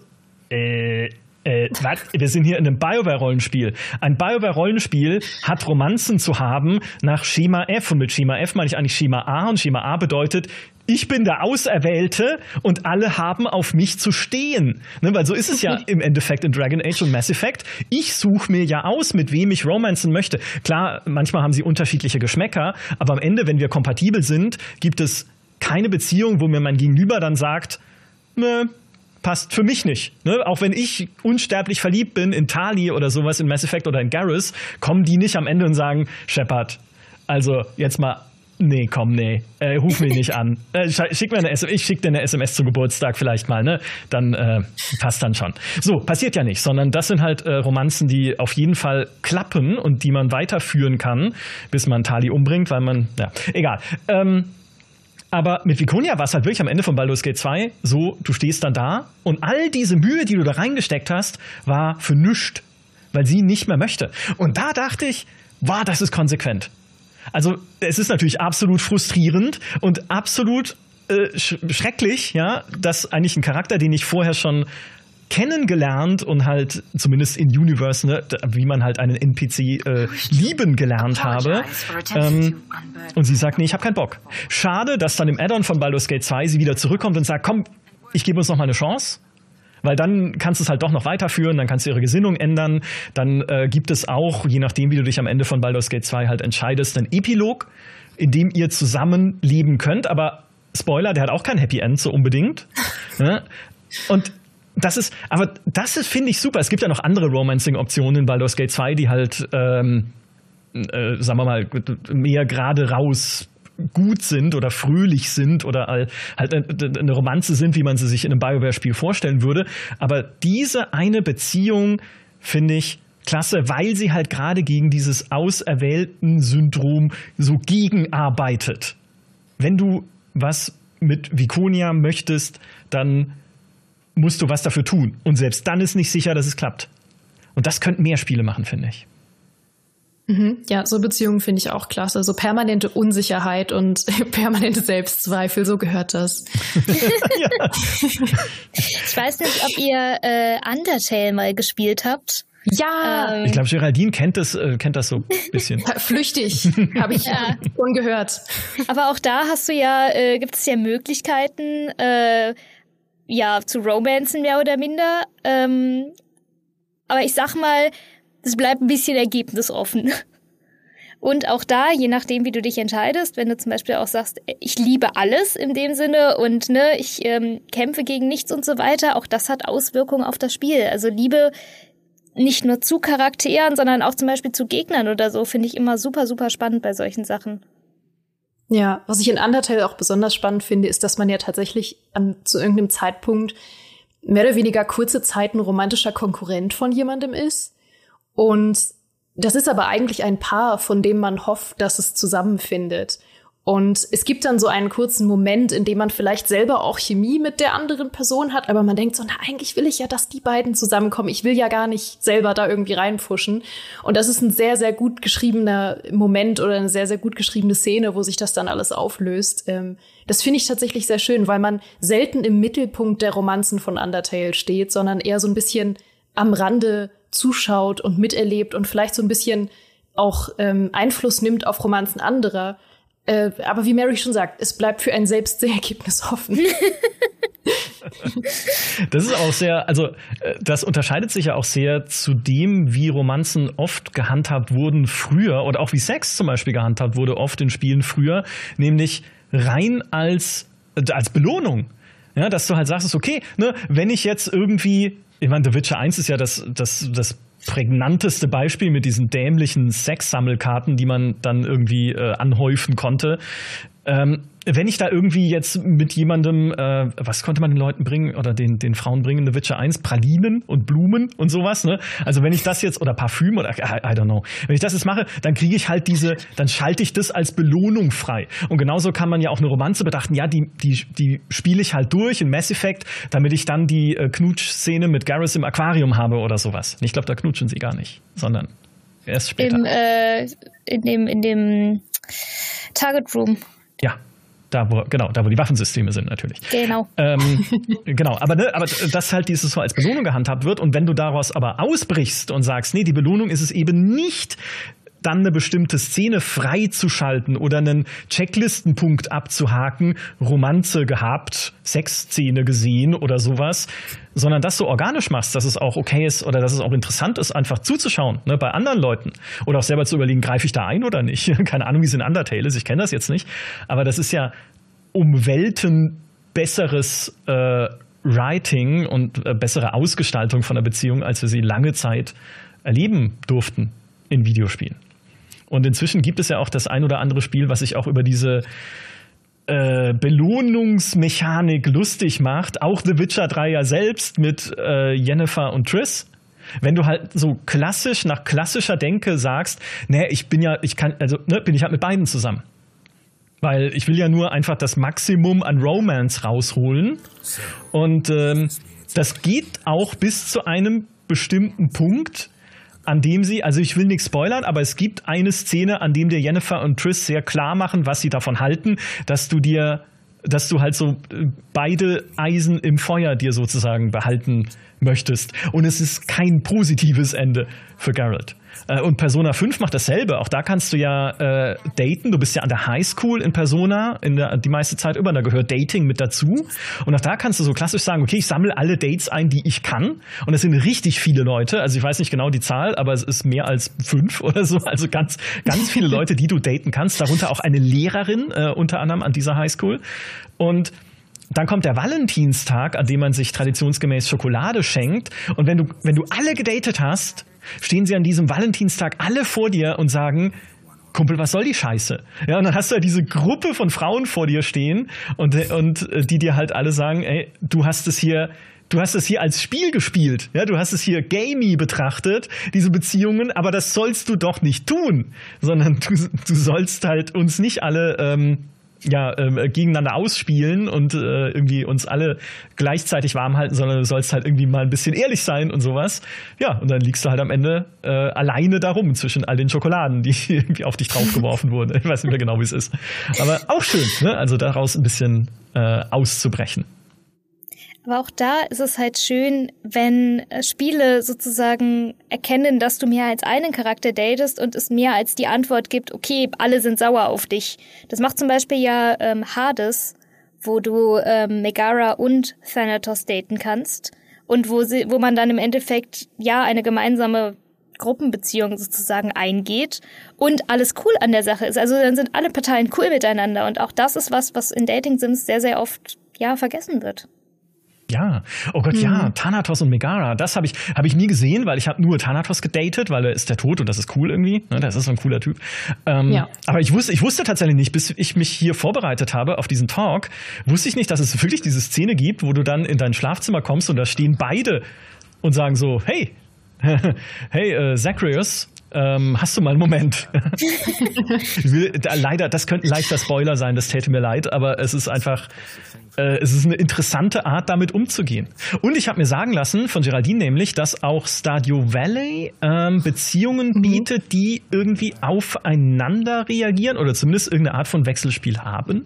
äh, äh, wir sind hier in einem BioWare-Rollenspiel. Ein BioWare-Rollenspiel hat Romanzen zu haben nach Schema F. Und mit Schema F meine ich eigentlich Schema A. Und Schema A bedeutet, ich bin der Auserwählte und alle haben auf mich zu stehen. Ne, weil so ist es ja im Endeffekt in Dragon Age und Mass Effect. Ich suche mir ja aus, mit wem ich romanzen möchte. Klar, manchmal haben sie unterschiedliche Geschmäcker, aber am Ende, wenn wir kompatibel sind, gibt es keine Beziehung, wo mir mein Gegenüber dann sagt, ne, passt für mich nicht. Ne? Auch wenn ich unsterblich verliebt bin in Tali oder sowas in Mass Effect oder in Garrus, kommen die nicht am Ende und sagen, Shepard, also jetzt mal Nee, komm, nee. Äh, ruf mich nicht an. Äh, schick mir eine SMS. Ich schick dir eine SMS zum Geburtstag vielleicht mal, ne? Dann äh, passt dann schon. So, passiert ja nicht, sondern das sind halt äh, Romanzen, die auf jeden Fall klappen und die man weiterführen kann, bis man Tali umbringt, weil man, ja, egal. Ähm, aber mit Viconia war es halt wirklich am Ende von Baldur's Gate 2 so, du stehst dann da und all diese Mühe, die du da reingesteckt hast, war für nüscht, weil sie nicht mehr möchte. Und da dachte ich, wow, das ist konsequent. Also es ist natürlich absolut frustrierend und absolut äh, sch schrecklich, ja, dass eigentlich ein Charakter, den ich vorher schon kennengelernt und halt zumindest in Universe, ne, wie man halt einen NPC äh, lieben gelernt habe. Ähm, und sie sagt, nee, ich habe keinen Bock. Schade, dass dann im Add-on von Baldur's Gate 2 sie wieder zurückkommt und sagt, komm, ich gebe uns noch mal eine Chance. Weil dann kannst du es halt doch noch weiterführen, dann kannst du ihre Gesinnung ändern. Dann äh, gibt es auch, je nachdem, wie du dich am Ende von Baldur's Gate 2 halt entscheidest, einen Epilog, in dem ihr zusammen leben könnt. Aber Spoiler, der hat auch kein Happy End so unbedingt. ne? Und das ist, aber das finde ich, super. Es gibt ja noch andere Romancing-Optionen in Baldur's Gate 2, die halt, ähm, äh, sagen wir mal, mehr gerade raus gut sind oder fröhlich sind oder halt eine Romanze sind, wie man sie sich in einem BioWare-Spiel vorstellen würde. Aber diese eine Beziehung finde ich klasse, weil sie halt gerade gegen dieses auserwählten Syndrom so gegenarbeitet. Wenn du was mit Viconia möchtest, dann musst du was dafür tun. Und selbst dann ist nicht sicher, dass es klappt. Und das könnten mehr Spiele machen, finde ich. Mhm. Ja, so Beziehungen finde ich auch klasse. So permanente Unsicherheit und permanente Selbstzweifel, so gehört das. ich weiß nicht, ob ihr äh, Undertale mal gespielt habt. Ja. Ähm, ich glaube, Geraldine kennt das, äh, kennt das so ein bisschen. Flüchtig, habe ich ja. schon gehört. Aber auch da hast du ja, äh, gibt es ja Möglichkeiten, äh, ja, zu romanzen mehr oder minder. Ähm, aber ich sag mal, es bleibt ein bisschen ergebnisoffen. Und auch da, je nachdem, wie du dich entscheidest, wenn du zum Beispiel auch sagst, ich liebe alles in dem Sinne und ne, ich ähm, kämpfe gegen nichts und so weiter, auch das hat Auswirkungen auf das Spiel. Also Liebe nicht nur zu Charakteren, sondern auch zum Beispiel zu Gegnern oder so, finde ich immer super, super spannend bei solchen Sachen. Ja, was ich in Undertale auch besonders spannend finde, ist, dass man ja tatsächlich an, zu irgendeinem Zeitpunkt mehr oder weniger kurze Zeit ein romantischer Konkurrent von jemandem ist. Und das ist aber eigentlich ein Paar, von dem man hofft, dass es zusammenfindet. Und es gibt dann so einen kurzen Moment, in dem man vielleicht selber auch Chemie mit der anderen Person hat, aber man denkt so, na, eigentlich will ich ja, dass die beiden zusammenkommen. Ich will ja gar nicht selber da irgendwie reinpfuschen. Und das ist ein sehr, sehr gut geschriebener Moment oder eine sehr, sehr gut geschriebene Szene, wo sich das dann alles auflöst. Ähm, das finde ich tatsächlich sehr schön, weil man selten im Mittelpunkt der Romanzen von Undertale steht, sondern eher so ein bisschen am Rande zuschaut und miterlebt und vielleicht so ein bisschen auch ähm, Einfluss nimmt auf Romanzen anderer. Äh, aber wie Mary schon sagt, es bleibt für ein selbst sehr ergebnisoffen. das ist auch sehr, also äh, das unterscheidet sich ja auch sehr zu dem, wie Romanzen oft gehandhabt wurden früher oder auch wie Sex zum Beispiel gehandhabt wurde oft in Spielen früher, nämlich rein als, äh, als Belohnung. Ja, dass du halt sagst, okay, ne, wenn ich jetzt irgendwie, ich meine, The Witcher 1 ist ja das, das, das prägnanteste Beispiel mit diesen dämlichen Sexsammelkarten, die man dann irgendwie äh, anhäufen konnte. Ähm, wenn ich da irgendwie jetzt mit jemandem, äh, was konnte man den Leuten bringen oder den, den Frauen bringen in The Witcher 1? Pralinen und Blumen und sowas, ne? Also wenn ich das jetzt, oder Parfüm oder I, I don't know, wenn ich das jetzt mache, dann kriege ich halt diese, dann schalte ich das als Belohnung frei. Und genauso kann man ja auch eine Romanze betrachten, ja, die, die, die spiele ich halt durch in Mass Effect, damit ich dann die äh, Knutsch-Szene mit Garrus im Aquarium habe oder sowas. Ich glaube, da knutschen sie gar nicht, sondern erst später. Im, äh, in dem, in dem Target Room. Ja, da, wo, genau, da wo die Waffensysteme sind natürlich. Genau. Ähm, genau, aber, ne, aber dass halt dieses so als Belohnung gehandhabt wird und wenn du daraus aber ausbrichst und sagst, nee, die Belohnung ist es eben nicht, dann eine bestimmte Szene freizuschalten oder einen Checklistenpunkt abzuhaken, Romanze gehabt, Sexszene gesehen oder sowas, sondern das so organisch machst, dass es auch okay ist oder dass es auch interessant ist, einfach zuzuschauen, ne, bei anderen Leuten oder auch selber zu überlegen, greife ich da ein oder nicht. Keine Ahnung, wie es in Undertale ist, ich kenne das jetzt nicht, aber das ist ja um Welten besseres äh, Writing und äh, bessere Ausgestaltung von der Beziehung, als wir sie lange Zeit erleben durften in Videospielen. Und inzwischen gibt es ja auch das ein oder andere Spiel, was sich auch über diese äh, Belohnungsmechanik lustig macht. Auch The Witcher 3 ja selbst mit äh, Jennifer und Triss. Wenn du halt so klassisch nach klassischer Denke sagst, ne, ich bin ja, ich kann, also ne, bin ich halt mit beiden zusammen. Weil ich will ja nur einfach das Maximum an Romance rausholen. Und ähm, das geht auch bis zu einem bestimmten Punkt, an dem sie, also ich will nichts spoilern, aber es gibt eine Szene, an dem dir Jennifer und Triss sehr klar machen, was sie davon halten, dass du dir, dass du halt so äh, beide Eisen im Feuer dir sozusagen behalten möchtest. Und es ist kein positives Ende für Geralt. Äh, und Persona 5 macht dasselbe. Auch da kannst du ja äh, daten. Du bist ja an der Highschool in Persona in der, die meiste Zeit über. Da gehört Dating mit dazu. Und auch da kannst du so klassisch sagen, okay, ich sammle alle Dates ein, die ich kann. Und es sind richtig viele Leute. Also ich weiß nicht genau die Zahl, aber es ist mehr als fünf oder so. Also ganz, ganz viele Leute, die du daten kannst. Darunter auch eine Lehrerin äh, unter anderem an dieser Highschool. Und dann kommt der Valentinstag, an dem man sich traditionsgemäß Schokolade schenkt. Und wenn du, wenn du alle gedatet hast, stehen sie an diesem Valentinstag alle vor dir und sagen, Kumpel, was soll die Scheiße? Ja, und dann hast du halt diese Gruppe von Frauen vor dir stehen und, und äh, die dir halt alle sagen, ey, du hast es hier, du hast es hier als Spiel gespielt, ja, du hast es hier gamey betrachtet, diese Beziehungen, aber das sollst du doch nicht tun, sondern du, du sollst halt uns nicht alle ähm, ja, äh, gegeneinander ausspielen und äh, irgendwie uns alle gleichzeitig warm halten, sondern du sollst halt irgendwie mal ein bisschen ehrlich sein und sowas. Ja, und dann liegst du halt am Ende äh, alleine darum zwischen all den Schokoladen, die irgendwie auf dich draufgeworfen wurden. Ich weiß nicht mehr genau, wie es ist. Aber auch schön, ne? also daraus ein bisschen äh, auszubrechen. Aber auch da ist es halt schön, wenn äh, Spiele sozusagen erkennen, dass du mehr als einen Charakter datest und es mehr als die Antwort gibt, okay, alle sind sauer auf dich. Das macht zum Beispiel ja ähm, Hades, wo du ähm, Megara und Thanatos daten kannst und wo, sie, wo man dann im Endeffekt ja eine gemeinsame Gruppenbeziehung sozusagen eingeht und alles cool an der Sache ist. Also dann sind alle Parteien cool miteinander und auch das ist was, was in Dating Sims sehr, sehr oft ja vergessen wird. Ja, oh Gott, mhm. ja, Thanatos und Megara, das habe ich, hab ich nie gesehen, weil ich habe nur Thanatos gedatet, weil er ist der Tod und das ist cool irgendwie. Ne? Das ist so ein cooler Typ. Ähm, ja. Aber ich wusste, ich wusste tatsächlich nicht, bis ich mich hier vorbereitet habe auf diesen Talk, wusste ich nicht, dass es wirklich diese Szene gibt, wo du dann in dein Schlafzimmer kommst und da stehen beide und sagen so, hey, hey, äh, Zacharias, ähm, hast du mal einen Moment? will, da, leider, das könnte ein leichter Spoiler sein, das täte mir leid, aber es ist einfach, äh, es ist eine interessante Art, damit umzugehen. Und ich habe mir sagen lassen von Geraldine nämlich, dass auch Stadio Valley ähm, Beziehungen mhm. bietet, die irgendwie aufeinander reagieren oder zumindest irgendeine Art von Wechselspiel haben.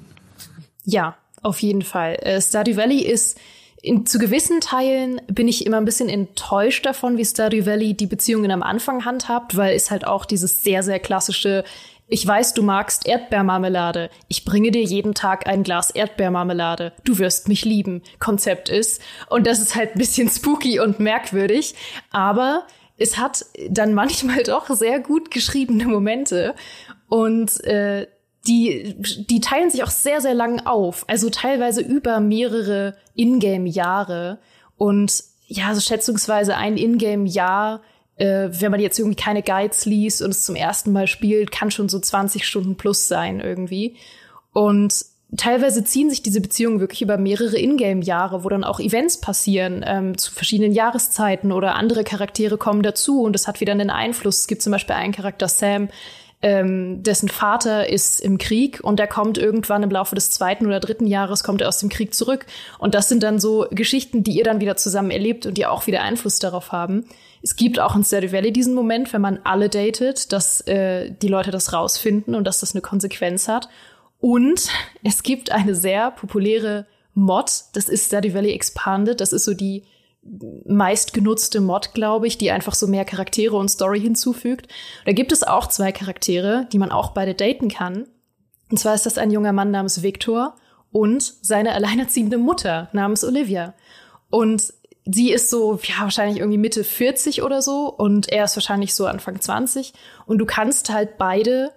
Ja, auf jeden Fall. Äh, Stardew Valley ist in, zu gewissen Teilen bin ich immer ein bisschen enttäuscht davon, wie Stardew Valley die Beziehungen am Anfang handhabt, weil es halt auch dieses sehr, sehr klassische ich weiß, du magst Erdbeermarmelade. Ich bringe dir jeden Tag ein Glas Erdbeermarmelade. Du wirst mich lieben. Konzept ist. Und das ist halt ein bisschen spooky und merkwürdig. Aber es hat dann manchmal doch sehr gut geschriebene Momente. Und äh, die, die teilen sich auch sehr, sehr lang auf. Also teilweise über mehrere Ingame-Jahre. Und ja, so schätzungsweise ein Ingame-Jahr, äh, wenn man jetzt irgendwie keine Guides liest und es zum ersten Mal spielt, kann schon so 20 Stunden plus sein irgendwie. Und teilweise ziehen sich diese Beziehungen wirklich über mehrere Ingame-Jahre, wo dann auch Events passieren ähm, zu verschiedenen Jahreszeiten oder andere Charaktere kommen dazu und das hat wieder einen Einfluss. Es gibt zum Beispiel einen Charakter, Sam, ähm, dessen Vater ist im Krieg und der kommt irgendwann im Laufe des zweiten oder dritten Jahres kommt er aus dem Krieg zurück. Und das sind dann so Geschichten, die ihr dann wieder zusammen erlebt und die auch wieder Einfluss darauf haben. Es gibt auch in Stardew Valley diesen Moment, wenn man alle datet, dass äh, die Leute das rausfinden und dass das eine Konsequenz hat. Und es gibt eine sehr populäre Mod, das ist Stardew Valley Expanded, das ist so die meistgenutzte Mod, glaube ich, die einfach so mehr Charaktere und Story hinzufügt. Da gibt es auch zwei Charaktere, die man auch beide daten kann. Und zwar ist das ein junger Mann namens Victor und seine alleinerziehende Mutter namens Olivia. Und sie ist so, ja, wahrscheinlich irgendwie Mitte 40 oder so und er ist wahrscheinlich so Anfang 20. Und du kannst halt beide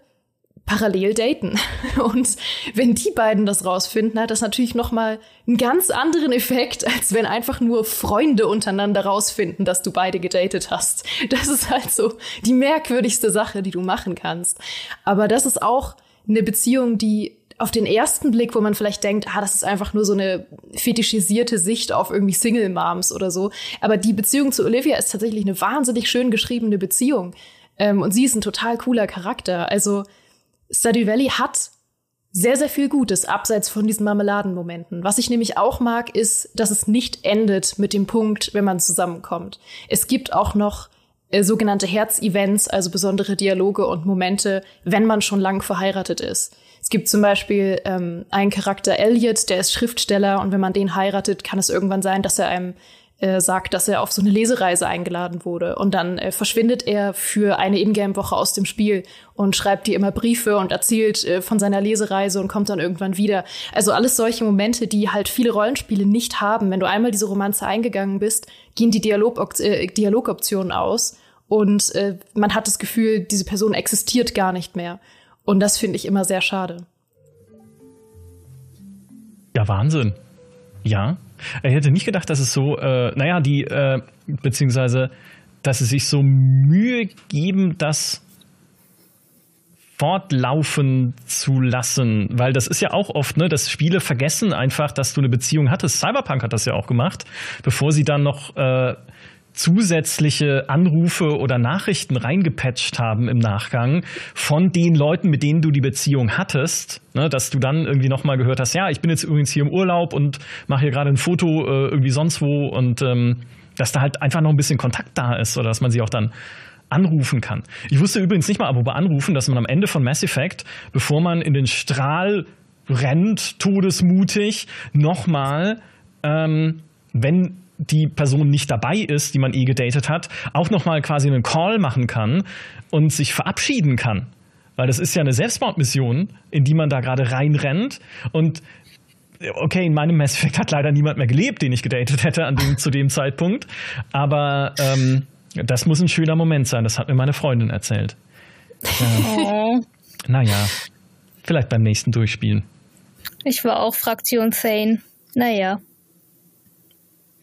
parallel daten. Und wenn die beiden das rausfinden, hat das natürlich noch mal einen ganz anderen Effekt, als wenn einfach nur Freunde untereinander rausfinden, dass du beide gedatet hast. Das ist halt so die merkwürdigste Sache, die du machen kannst. Aber das ist auch eine Beziehung, die auf den ersten Blick, wo man vielleicht denkt, ah, das ist einfach nur so eine fetischisierte Sicht auf irgendwie Single Moms oder so. Aber die Beziehung zu Olivia ist tatsächlich eine wahnsinnig schön geschriebene Beziehung. Ähm, und sie ist ein total cooler Charakter. Also Stardew Valley hat sehr, sehr viel Gutes abseits von diesen Marmeladenmomenten. Was ich nämlich auch mag, ist, dass es nicht endet mit dem Punkt, wenn man zusammenkommt. Es gibt auch noch äh, sogenannte Herzevents, also besondere Dialoge und Momente, wenn man schon lang verheiratet ist. Es gibt zum Beispiel ähm, einen Charakter Elliot, der ist Schriftsteller und wenn man den heiratet, kann es irgendwann sein, dass er einem äh, sagt, dass er auf so eine Lesereise eingeladen wurde. Und dann äh, verschwindet er für eine Ingame-Woche aus dem Spiel und schreibt dir immer Briefe und erzählt äh, von seiner Lesereise und kommt dann irgendwann wieder. Also alles solche Momente, die halt viele Rollenspiele nicht haben. Wenn du einmal diese Romanze eingegangen bist, gehen die Dialog äh, Dialogoptionen aus und äh, man hat das Gefühl, diese Person existiert gar nicht mehr. Und das finde ich immer sehr schade. Ja, Wahnsinn. Ja, ich hätte nicht gedacht, dass es so, äh, naja, die, äh, beziehungsweise dass sie sich so Mühe geben, das fortlaufen zu lassen, weil das ist ja auch oft, ne, dass Spiele vergessen einfach, dass du eine Beziehung hattest. Cyberpunk hat das ja auch gemacht, bevor sie dann noch äh, zusätzliche Anrufe oder Nachrichten reingepatcht haben im Nachgang von den Leuten, mit denen du die Beziehung hattest, ne, dass du dann irgendwie nochmal gehört hast, ja, ich bin jetzt übrigens hier im Urlaub und mache hier gerade ein Foto äh, irgendwie sonst wo und ähm, dass da halt einfach noch ein bisschen Kontakt da ist oder dass man sie auch dann anrufen kann. Ich wusste übrigens nicht mal, aber bei Anrufen, dass man am Ende von Mass Effect, bevor man in den Strahl rennt, todesmutig, nochmal, ähm, wenn die Person nicht dabei ist, die man eh gedatet hat, auch nochmal quasi einen Call machen kann und sich verabschieden kann. Weil das ist ja eine Selbstmordmission, in die man da gerade reinrennt. Und okay, in meinem Mass Effect hat leider niemand mehr gelebt, den ich gedatet hätte an dem, zu dem Zeitpunkt. Aber ähm, das muss ein schöner Moment sein. Das hat mir meine Freundin erzählt. Ja. Oh. Naja, vielleicht beim nächsten Durchspielen. Ich war auch Fraktion Thane. Naja.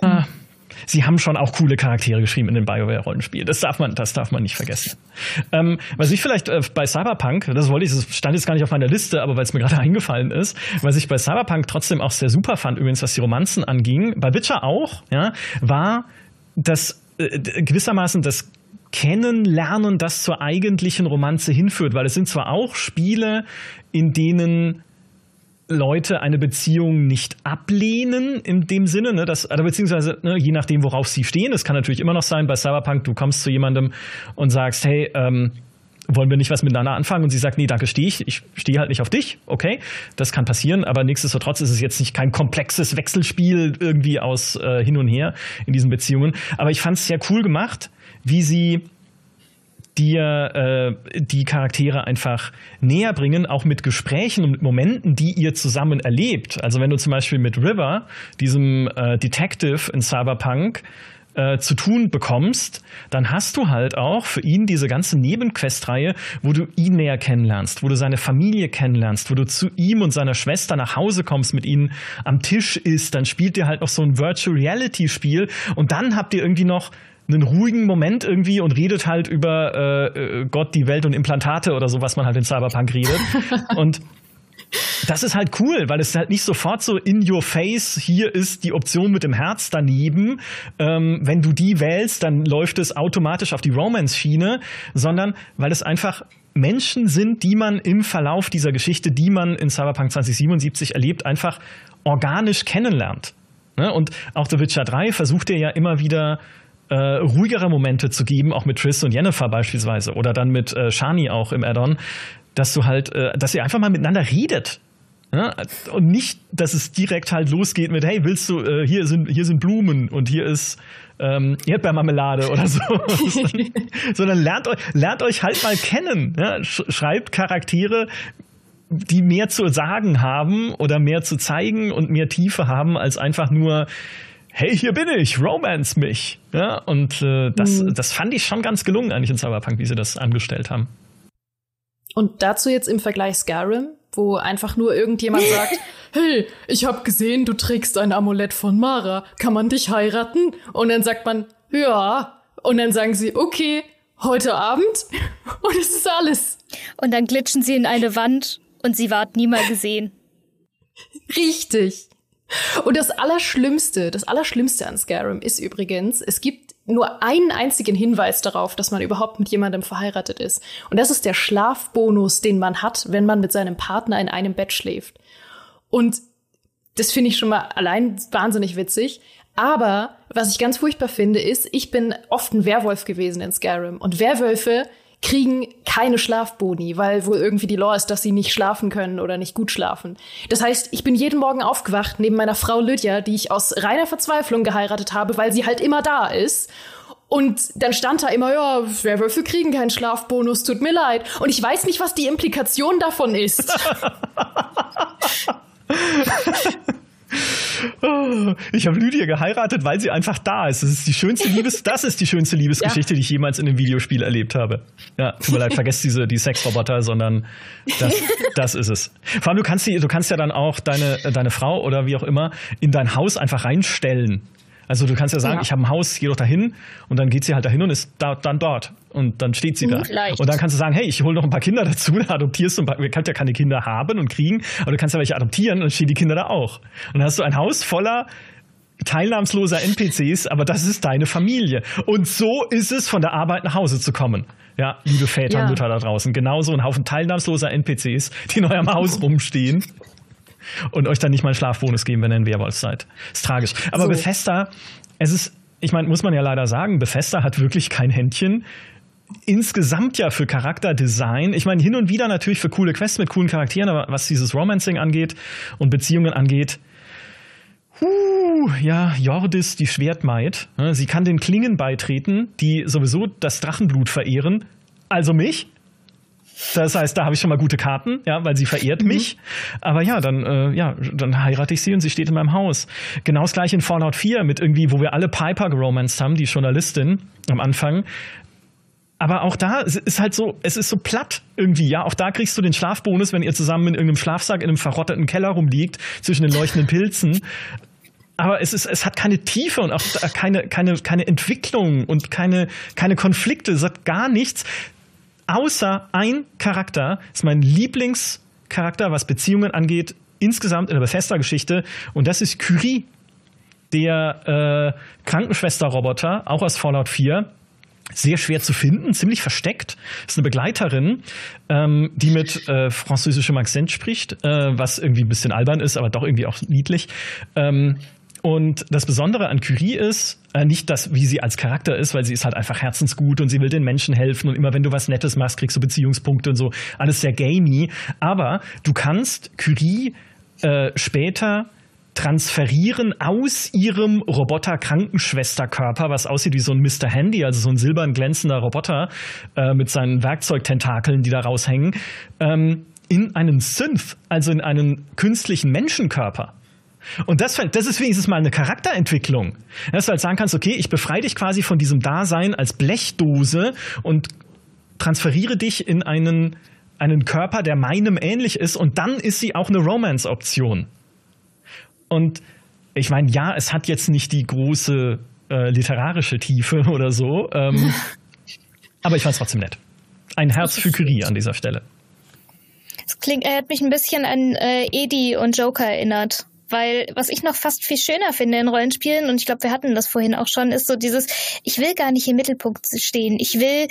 Ah, sie haben schon auch coole Charaktere geschrieben in den BioWare-Rollenspielen. Das darf man, das darf man nicht vergessen. Ähm, was ich vielleicht äh, bei Cyberpunk, das wollte ich, das stand jetzt gar nicht auf meiner Liste, aber weil es mir gerade eingefallen ist, was ich bei Cyberpunk trotzdem auch sehr super fand, übrigens, was die Romanzen anging, bei Witcher auch, ja, war, dass äh, gewissermaßen das Kennenlernen, das zur eigentlichen Romanze hinführt, weil es sind zwar auch Spiele, in denen Leute eine Beziehung nicht ablehnen in dem Sinne, ne, dass, also beziehungsweise ne, je nachdem, worauf sie stehen. Es kann natürlich immer noch sein, bei Cyberpunk, du kommst zu jemandem und sagst, hey, ähm, wollen wir nicht was miteinander anfangen? Und sie sagt, nee, danke, stehe ich. Ich stehe halt nicht auf dich. Okay, das kann passieren, aber nichtsdestotrotz ist es jetzt nicht kein komplexes Wechselspiel irgendwie aus äh, hin und her in diesen Beziehungen. Aber ich fand es sehr cool gemacht, wie sie dir äh, die Charaktere einfach näher bringen, auch mit Gesprächen und mit Momenten, die ihr zusammen erlebt. Also wenn du zum Beispiel mit River, diesem äh, Detective in Cyberpunk, äh, zu tun bekommst, dann hast du halt auch für ihn diese ganze Nebenquestreihe, wo du ihn näher kennenlernst, wo du seine Familie kennenlernst, wo du zu ihm und seiner Schwester nach Hause kommst, mit ihnen am Tisch isst, dann spielt ihr halt noch so ein Virtual Reality Spiel und dann habt ihr irgendwie noch einen ruhigen Moment irgendwie und redet halt über äh, äh Gott, die Welt und Implantate oder so, was man halt in Cyberpunk redet. und das ist halt cool, weil es halt nicht sofort so in your face, hier ist die Option mit dem Herz daneben. Ähm, wenn du die wählst, dann läuft es automatisch auf die Romance-Schiene, sondern weil es einfach Menschen sind, die man im Verlauf dieser Geschichte, die man in Cyberpunk 2077 erlebt, einfach organisch kennenlernt. Ne? Und auch The Witcher 3 versucht er ja immer wieder äh, ruhigere Momente zu geben, auch mit Triss und Jennifer beispielsweise oder dann mit äh, Shani auch im Add-on, dass du halt, äh, dass ihr einfach mal miteinander redet. Ja? Und nicht, dass es direkt halt losgeht mit, hey, willst du, äh, hier sind, hier sind Blumen und hier ist ähm, Erdbeermarmelade oder so. Sondern lernt euch, lernt euch halt mal kennen. Ja? Schreibt Charaktere, die mehr zu sagen haben oder mehr zu zeigen und mehr Tiefe haben, als einfach nur, hey, hier bin ich, romance mich. Ja, und äh, das, mhm. das fand ich schon ganz gelungen eigentlich in Cyberpunk, wie sie das angestellt haben. Und dazu jetzt im Vergleich Skyrim, wo einfach nur irgendjemand sagt, hey, ich hab gesehen, du trägst ein Amulett von Mara, kann man dich heiraten? Und dann sagt man, ja. Und dann sagen sie, okay, heute Abend. Und es ist alles. Und dann glitschen sie in eine Wand und sie ward niemals gesehen. Richtig. Und das Allerschlimmste, das Allerschlimmste an Skyrim ist übrigens, es gibt nur einen einzigen Hinweis darauf, dass man überhaupt mit jemandem verheiratet ist. Und das ist der Schlafbonus, den man hat, wenn man mit seinem Partner in einem Bett schläft. Und das finde ich schon mal allein wahnsinnig witzig. Aber was ich ganz furchtbar finde, ist, ich bin oft ein Werwolf gewesen in Skyrim. Und Werwölfe kriegen keine Schlafboni, weil wohl irgendwie die Law ist, dass sie nicht schlafen können oder nicht gut schlafen. Das heißt, ich bin jeden Morgen aufgewacht neben meiner Frau Lydia, die ich aus reiner Verzweiflung geheiratet habe, weil sie halt immer da ist. Und dann stand da immer, ja, Werwölfe kriegen keinen Schlafbonus, tut mir leid. Und ich weiß nicht, was die Implikation davon ist. Ich habe Lydia geheiratet, weil sie einfach da ist. Das ist die schönste Liebes, das ist die schönste Liebesgeschichte, ja. die ich jemals in einem Videospiel erlebt habe. Ja, tut mir leid, vergesst diese die Sexroboter, sondern das, das ist es. Vor allem du kannst die, du kannst ja dann auch deine deine Frau oder wie auch immer in dein Haus einfach reinstellen. Also du kannst ja sagen, ja. ich habe ein Haus, geh doch dahin und dann geht sie halt dahin und ist da, dann dort und dann steht sie da. Leicht. Und dann kannst du sagen, hey, ich hole noch ein paar Kinder dazu, da adoptierst du, ein paar, du kannst ja keine Kinder haben und kriegen, aber du kannst ja welche adoptieren und dann stehen die Kinder da auch. Und dann hast du ein Haus voller teilnahmsloser NPCs, aber das ist deine Familie. Und so ist es, von der Arbeit nach Hause zu kommen. Ja, liebe Väter ja. und Mütter da draußen. Genauso ein Haufen teilnahmsloser NPCs, die in eurem Haus rumstehen und euch dann nicht mal einen Schlafbonus geben, wenn ihr ein Werwolf seid. Ist tragisch. Aber so. Bethesda, es ist, ich meine, muss man ja leider sagen, Bethesda hat wirklich kein Händchen. Insgesamt ja für Charakterdesign. Ich meine, hin und wieder natürlich für coole Quests mit coolen Charakteren, aber was dieses Romancing angeht und Beziehungen angeht, Huh, ja, Jordis, die Schwertmaid. Sie kann den Klingen beitreten, die sowieso das Drachenblut verehren. Also mich. Das heißt, da habe ich schon mal gute Karten, ja, weil sie verehrt mhm. mich. Aber ja, dann, äh, ja, dann heirate ich sie und sie steht in meinem Haus. Genau das gleiche in Fallout 4 mit irgendwie, wo wir alle Piper geromanced haben, die Journalistin am Anfang. Aber auch da ist halt so, es ist so platt irgendwie, ja. Auch da kriegst du den Schlafbonus, wenn ihr zusammen in irgendeinem Schlafsack in einem verrotteten Keller rumliegt, zwischen den leuchtenden Pilzen. Aber es ist, es hat keine Tiefe und auch keine, keine, keine Entwicklung und keine, keine Konflikte, es hat gar nichts. Außer ein Charakter ist mein Lieblingscharakter, was Beziehungen angeht, insgesamt in der Bethesda-Geschichte. Und das ist Curie, der äh, Krankenschwester-Roboter, auch aus Fallout 4 sehr schwer zu finden, ziemlich versteckt. Ist eine Begleiterin, ähm, die mit äh, französischem Akzent spricht, äh, was irgendwie ein bisschen albern ist, aber doch irgendwie auch niedlich. Ähm, und das Besondere an Curie ist, äh, nicht das, wie sie als Charakter ist, weil sie ist halt einfach herzensgut und sie will den Menschen helfen und immer wenn du was Nettes machst, kriegst du Beziehungspunkte und so. Alles sehr gamey. Aber du kannst Curie äh, später transferieren aus ihrem Roboter-Krankenschwesterkörper, was aussieht wie so ein Mr. Handy, also so ein silbern glänzender Roboter äh, mit seinen Werkzeugtentakeln, die da raushängen, ähm, in einen Synth, also in einen künstlichen Menschenkörper. Und das, das ist wenigstens mal eine Charakterentwicklung. Dass du halt sagen kannst, okay, ich befreie dich quasi von diesem Dasein als Blechdose und transferiere dich in einen, einen Körper, der meinem ähnlich ist. Und dann ist sie auch eine Romance-Option. Und ich meine, ja, es hat jetzt nicht die große äh, literarische Tiefe oder so. Ähm, aber ich fand es trotzdem nett. Ein Herz für Curie an dieser Stelle. Es klingt, er hat mich ein bisschen an äh, Edi und Joker erinnert. Weil was ich noch fast viel schöner finde in Rollenspielen, und ich glaube, wir hatten das vorhin auch schon, ist so dieses, ich will gar nicht im Mittelpunkt stehen. Ich will,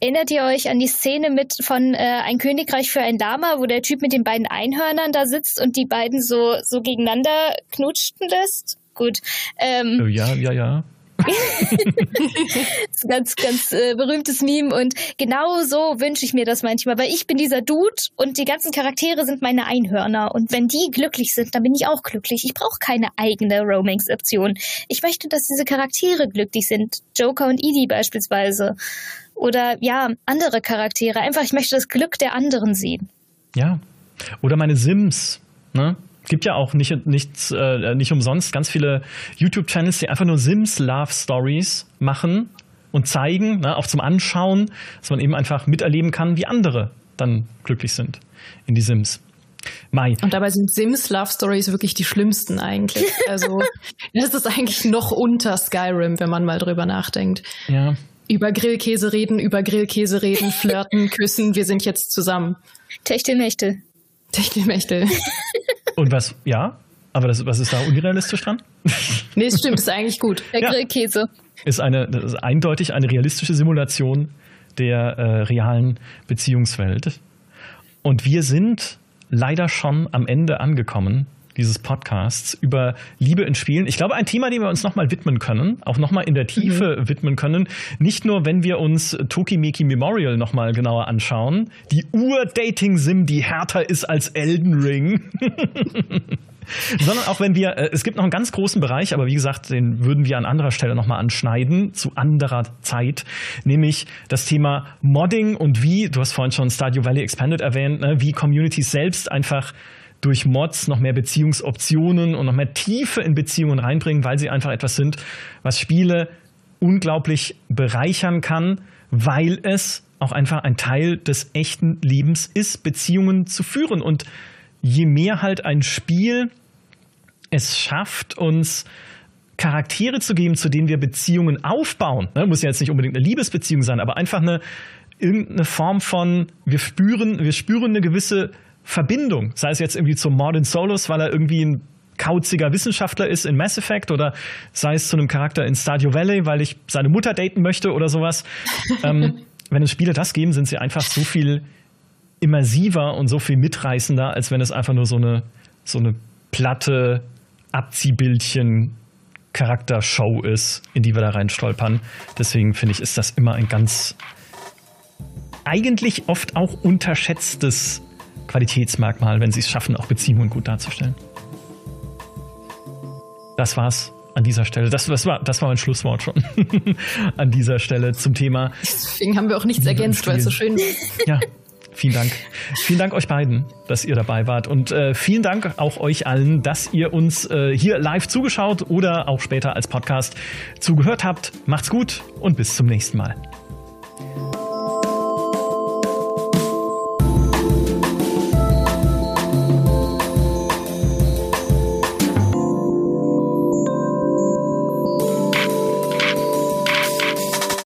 erinnert ihr euch an die Szene mit von äh, Ein Königreich für ein Lama, wo der Typ mit den beiden Einhörnern da sitzt und die beiden so, so gegeneinander knutschen lässt? Gut. Ähm, ja, ja, ja das ganz, ganz äh, berühmtes Meme und genau so wünsche ich mir das manchmal, weil ich bin dieser Dude und die ganzen Charaktere sind meine Einhörner und wenn die glücklich sind, dann bin ich auch glücklich. Ich brauche keine eigene Romance-Option. Ich möchte, dass diese Charaktere glücklich sind. Joker und Edie beispielsweise. Oder ja, andere Charaktere. Einfach, ich möchte das Glück der anderen sehen. Ja. Oder meine Sims. Ne? Gibt ja auch nicht, nichts, äh, nicht umsonst ganz viele YouTube-Channels, die einfach nur Sims Love Stories machen und zeigen, ne, auch zum Anschauen, dass man eben einfach miterleben kann, wie andere dann glücklich sind in die Sims. Mai. Und dabei sind Sims Love Stories wirklich die schlimmsten eigentlich. Also das ist eigentlich noch unter Skyrim, wenn man mal drüber nachdenkt. Ja. Über Grillkäse reden, über Grillkäse reden, flirten, küssen, wir sind jetzt zusammen. Techtelmechtel. Techtelmechtel. Und was, ja? Aber das, was ist da unrealistisch dran? nee, es stimmt, ist eigentlich gut. Der ja. Grillkäse. Ist, eine, ist eindeutig eine realistische Simulation der äh, realen Beziehungswelt. Und wir sind leider schon am Ende angekommen dieses Podcasts über Liebe in Spielen. Ich glaube, ein Thema, dem wir uns nochmal widmen können, auch nochmal in der Tiefe mhm. widmen können. Nicht nur, wenn wir uns Tokimeki Memorial nochmal genauer anschauen. Die Ur-Dating-Sim, die härter ist als Elden Ring. sondern auch wenn wir, äh, es gibt noch einen ganz großen Bereich, aber wie gesagt, den würden wir an anderer Stelle nochmal anschneiden, zu anderer Zeit, nämlich das Thema Modding und wie, du hast vorhin schon Stadio Valley Expanded erwähnt, ne, wie Communities selbst einfach durch Mods noch mehr Beziehungsoptionen und noch mehr Tiefe in Beziehungen reinbringen, weil sie einfach etwas sind, was Spiele unglaublich bereichern kann, weil es auch einfach ein Teil des echten Lebens ist, Beziehungen zu führen. Und je mehr halt ein Spiel es schafft, uns Charaktere zu geben, zu denen wir Beziehungen aufbauen. Ne, muss ja jetzt nicht unbedingt eine Liebesbeziehung sein, aber einfach eine irgendeine Form von, wir spüren, wir spüren eine gewisse Verbindung. Sei es jetzt irgendwie zu Mordin Solos, weil er irgendwie ein kauziger Wissenschaftler ist in Mass Effect oder sei es zu einem Charakter in Stardew Valley, weil ich seine Mutter daten möchte oder sowas. ähm, wenn es Spiele das geben, sind sie einfach so viel immersiver und so viel mitreißender, als wenn es einfach nur so eine, so eine platte Abziehbildchen Charaktershow ist, in die wir da reinstolpern. Deswegen finde ich, ist das immer ein ganz eigentlich oft auch unterschätztes Qualitätsmerkmal, wenn sie es schaffen, auch Beziehungen gut darzustellen. Das war's an dieser Stelle. Das, das, war, das war mein Schlusswort schon an dieser Stelle zum Thema. Deswegen haben wir auch nichts ergänzt, weil es so schön war. Ja, vielen Dank. Vielen Dank euch beiden, dass ihr dabei wart. Und äh, vielen Dank auch euch allen, dass ihr uns äh, hier live zugeschaut oder auch später als Podcast zugehört habt. Macht's gut und bis zum nächsten Mal.